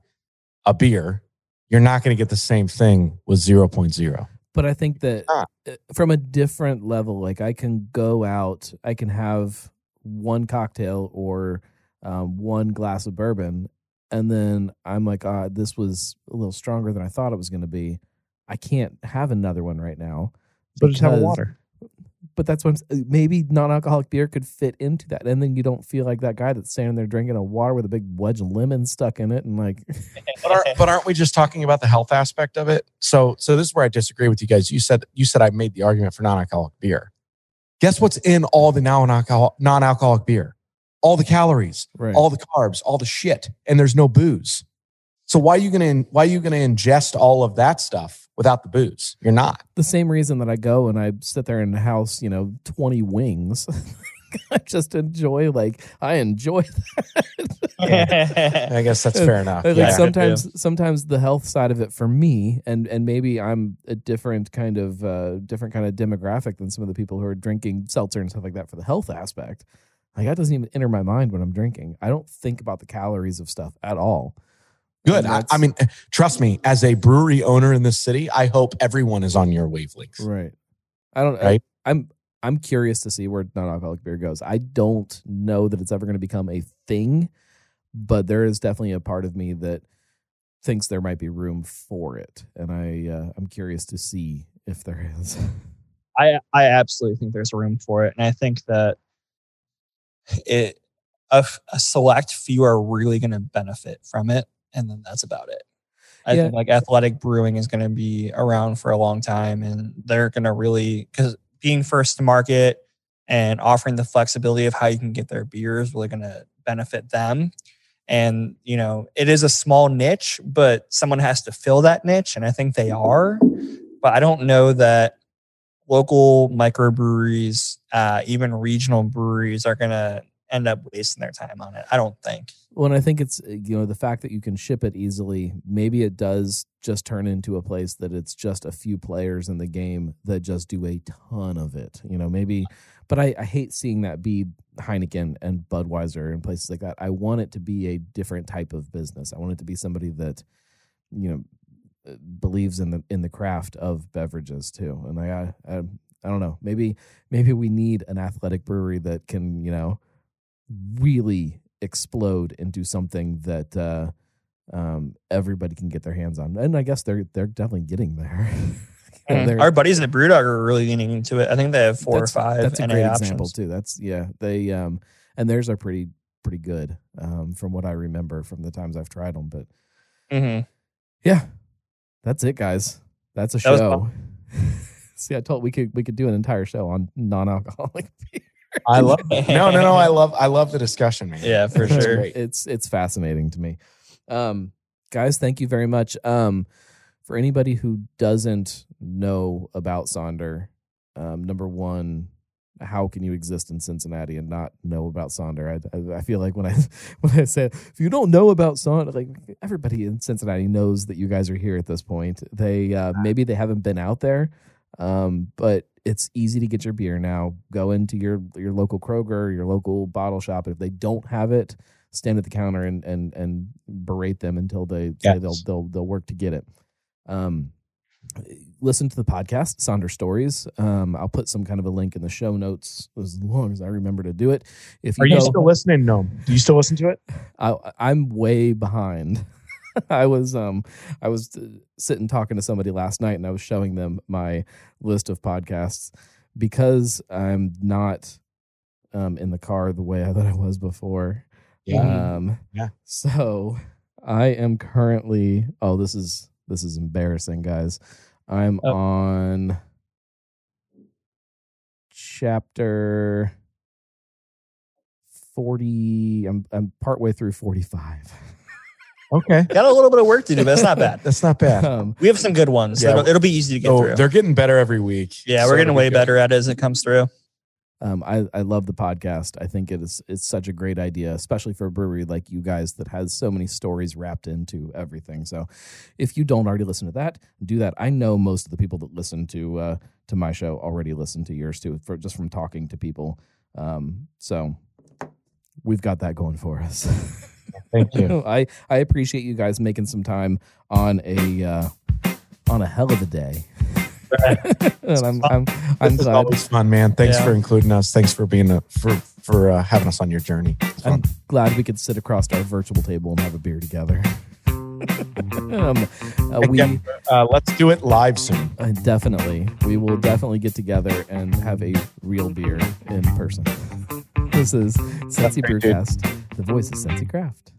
a beer. You're not going to get the same thing with 0.0. but I think that Ah. uh, from a different level, like I can go out, I can have one cocktail or um, one glass of bourbon, and then I'm like, ah, this was a little stronger than I thought it was going to be. I can't have another one right now. But just have a water. But that's what I'm, s- uh, maybe non-alcoholic beer could fit into that, and then you don't feel like that guy that's standing there drinking a water with a big wedge of lemon stuck in it, and like, <laughs> <laughs> but, aren't, but aren't we just talking about the health aspect of it? So so this is where I disagree with you guys. You said you said I made the argument for non-alcoholic beer. Guess what's in all the non-alcohol non-alcoholic beer? All the calories, right? all the carbs, all the shit, and there's no booze. So why are you gonna why are you gonna ingest all of that stuff without the booze? You're not. the same reason that I go and I sit there in the house, you know, 20 wings. <laughs> I just enjoy like I enjoy <laughs> that. I guess that's fair enough. like Yeah. sometimes sometimes the health side of it for me and and maybe I'm a different kind of uh different kind of demographic than some of the people who are drinking seltzer and stuff like that for the health aspect. Like that doesn't even enter my mind when I'm drinking. I don't think about the calories of stuff at all. Good. I, I mean, trust me, as a brewery owner in this city, I hope everyone is on your wavelengths. Right. I don't. Right. I, I'm. I'm curious to see where non-alcoholic beer goes. I don't know that it's ever going to become a thing, but there is definitely a part of me that thinks there might be room for it, and I uh, I'm curious to see if there is. I I absolutely think there's room for it, and I think that it a, f- a select few are really going to benefit from it, and then that's about it. I Yeah. think like athletic brewing is going to be around for a long time, and they're going to really because being first to market and offering the flexibility of how you can get their beer is really going to benefit them. And you know, it is a small niche, but someone has to fill that niche, and I think they are. But I don't know that local microbreweries, uh, even regional breweries, are going to end up wasting their time on it. I don't think. Well, and I think it's you know the fact that you can ship it easily. Maybe it does just turn into a place that it's just a few players in the game that just do a ton of it. You know, maybe. But I, I hate seeing that be Heineken and Budweiser and places like that. I want it to be a different type of business. I want it to be somebody that, you know, uh, believes in the in the craft of beverages too. And I I, I, I don't know. Maybe maybe we need an athletic brewery that can you know really explode into something that uh, um, everybody can get their hands on. And I guess they're they're definitely getting there. <laughs> They're- Our buddies at Brewdog are really leaning into it. I think they have four or five That's a NA great options. example too. That's yeah. They um and theirs are pretty pretty good um from what I remember from the times I've tried them. But Mhm. yeah, that's it, guys. That's a That show. <laughs> See, I told we could we could do an entire show on non-alcoholic <laughs> beer. I love it. No, no, no. I <laughs> love I love the discussion, man. Yeah, for sure. It's it's fascinating to me. Um, guys, thank you very much. Um, for anybody who doesn't know about Sonder, um, number one, how can you exist in Cincinnati and not know about Sonder? I, I, I feel like when I <laughs> when I say if you don't know about Sonder, like everybody in Cincinnati knows that you guys are here at this point. They uh, maybe they haven't been out there, um, but it's easy to get your beer now. Go into your your local Kroger, your local bottle shop. And if they don't have it, stand at the counter and and and berate them until they say Yes. they'll they'll they'll work to get it. Um, listen to the podcast Sonder Stories. Um, I'll put some kind of a link in the show notes as long as I remember to do it. If you Are you still listening? No. Do you still listen to it? <laughs> I, I'm way behind. <laughs> I was um I was uh, sitting talking to somebody last night and I was showing them my list of podcasts because I'm not um in the car the way <laughs> that I was before. Um Yeah. So I am currently oh this is this is embarrassing guys. I'm Oh. on chapter 40 I'm I'm partway through 45. <laughs> Okay. Got a little bit of work to do, but it's not bad. That's not bad. Um We have some good ones. Yeah. It'll, it'll be easy to get So through. they're getting better every week. Yeah, So we're getting it'll be way good. better at it as it comes through. Um, I, I love the podcast. I think it is it's such a great idea, especially for a brewery like you guys that has so many stories wrapped into everything. So, if you don't already listen to that, do that. I know most of the people that listen to uh, to my show already listen to yours too, for just from talking to people. Um, so we've got that going for us. <laughs> Thank you. <laughs> I I appreciate you guys making some time on a uh, on a hell of a day. <laughs> and I'm I'm I'm This is glad. always fun, man. Thanks Yeah. for including us. Thanks for being a, for for uh, having us on your journey. I'm glad we could sit across our virtual table and have a beer together. <laughs> um, uh, we Again, uh, let's do it live soon. uh, definitely, we will definitely get together and have a real beer in person. This is Cincy very good. Brewcast, the voice of Cincy Craft.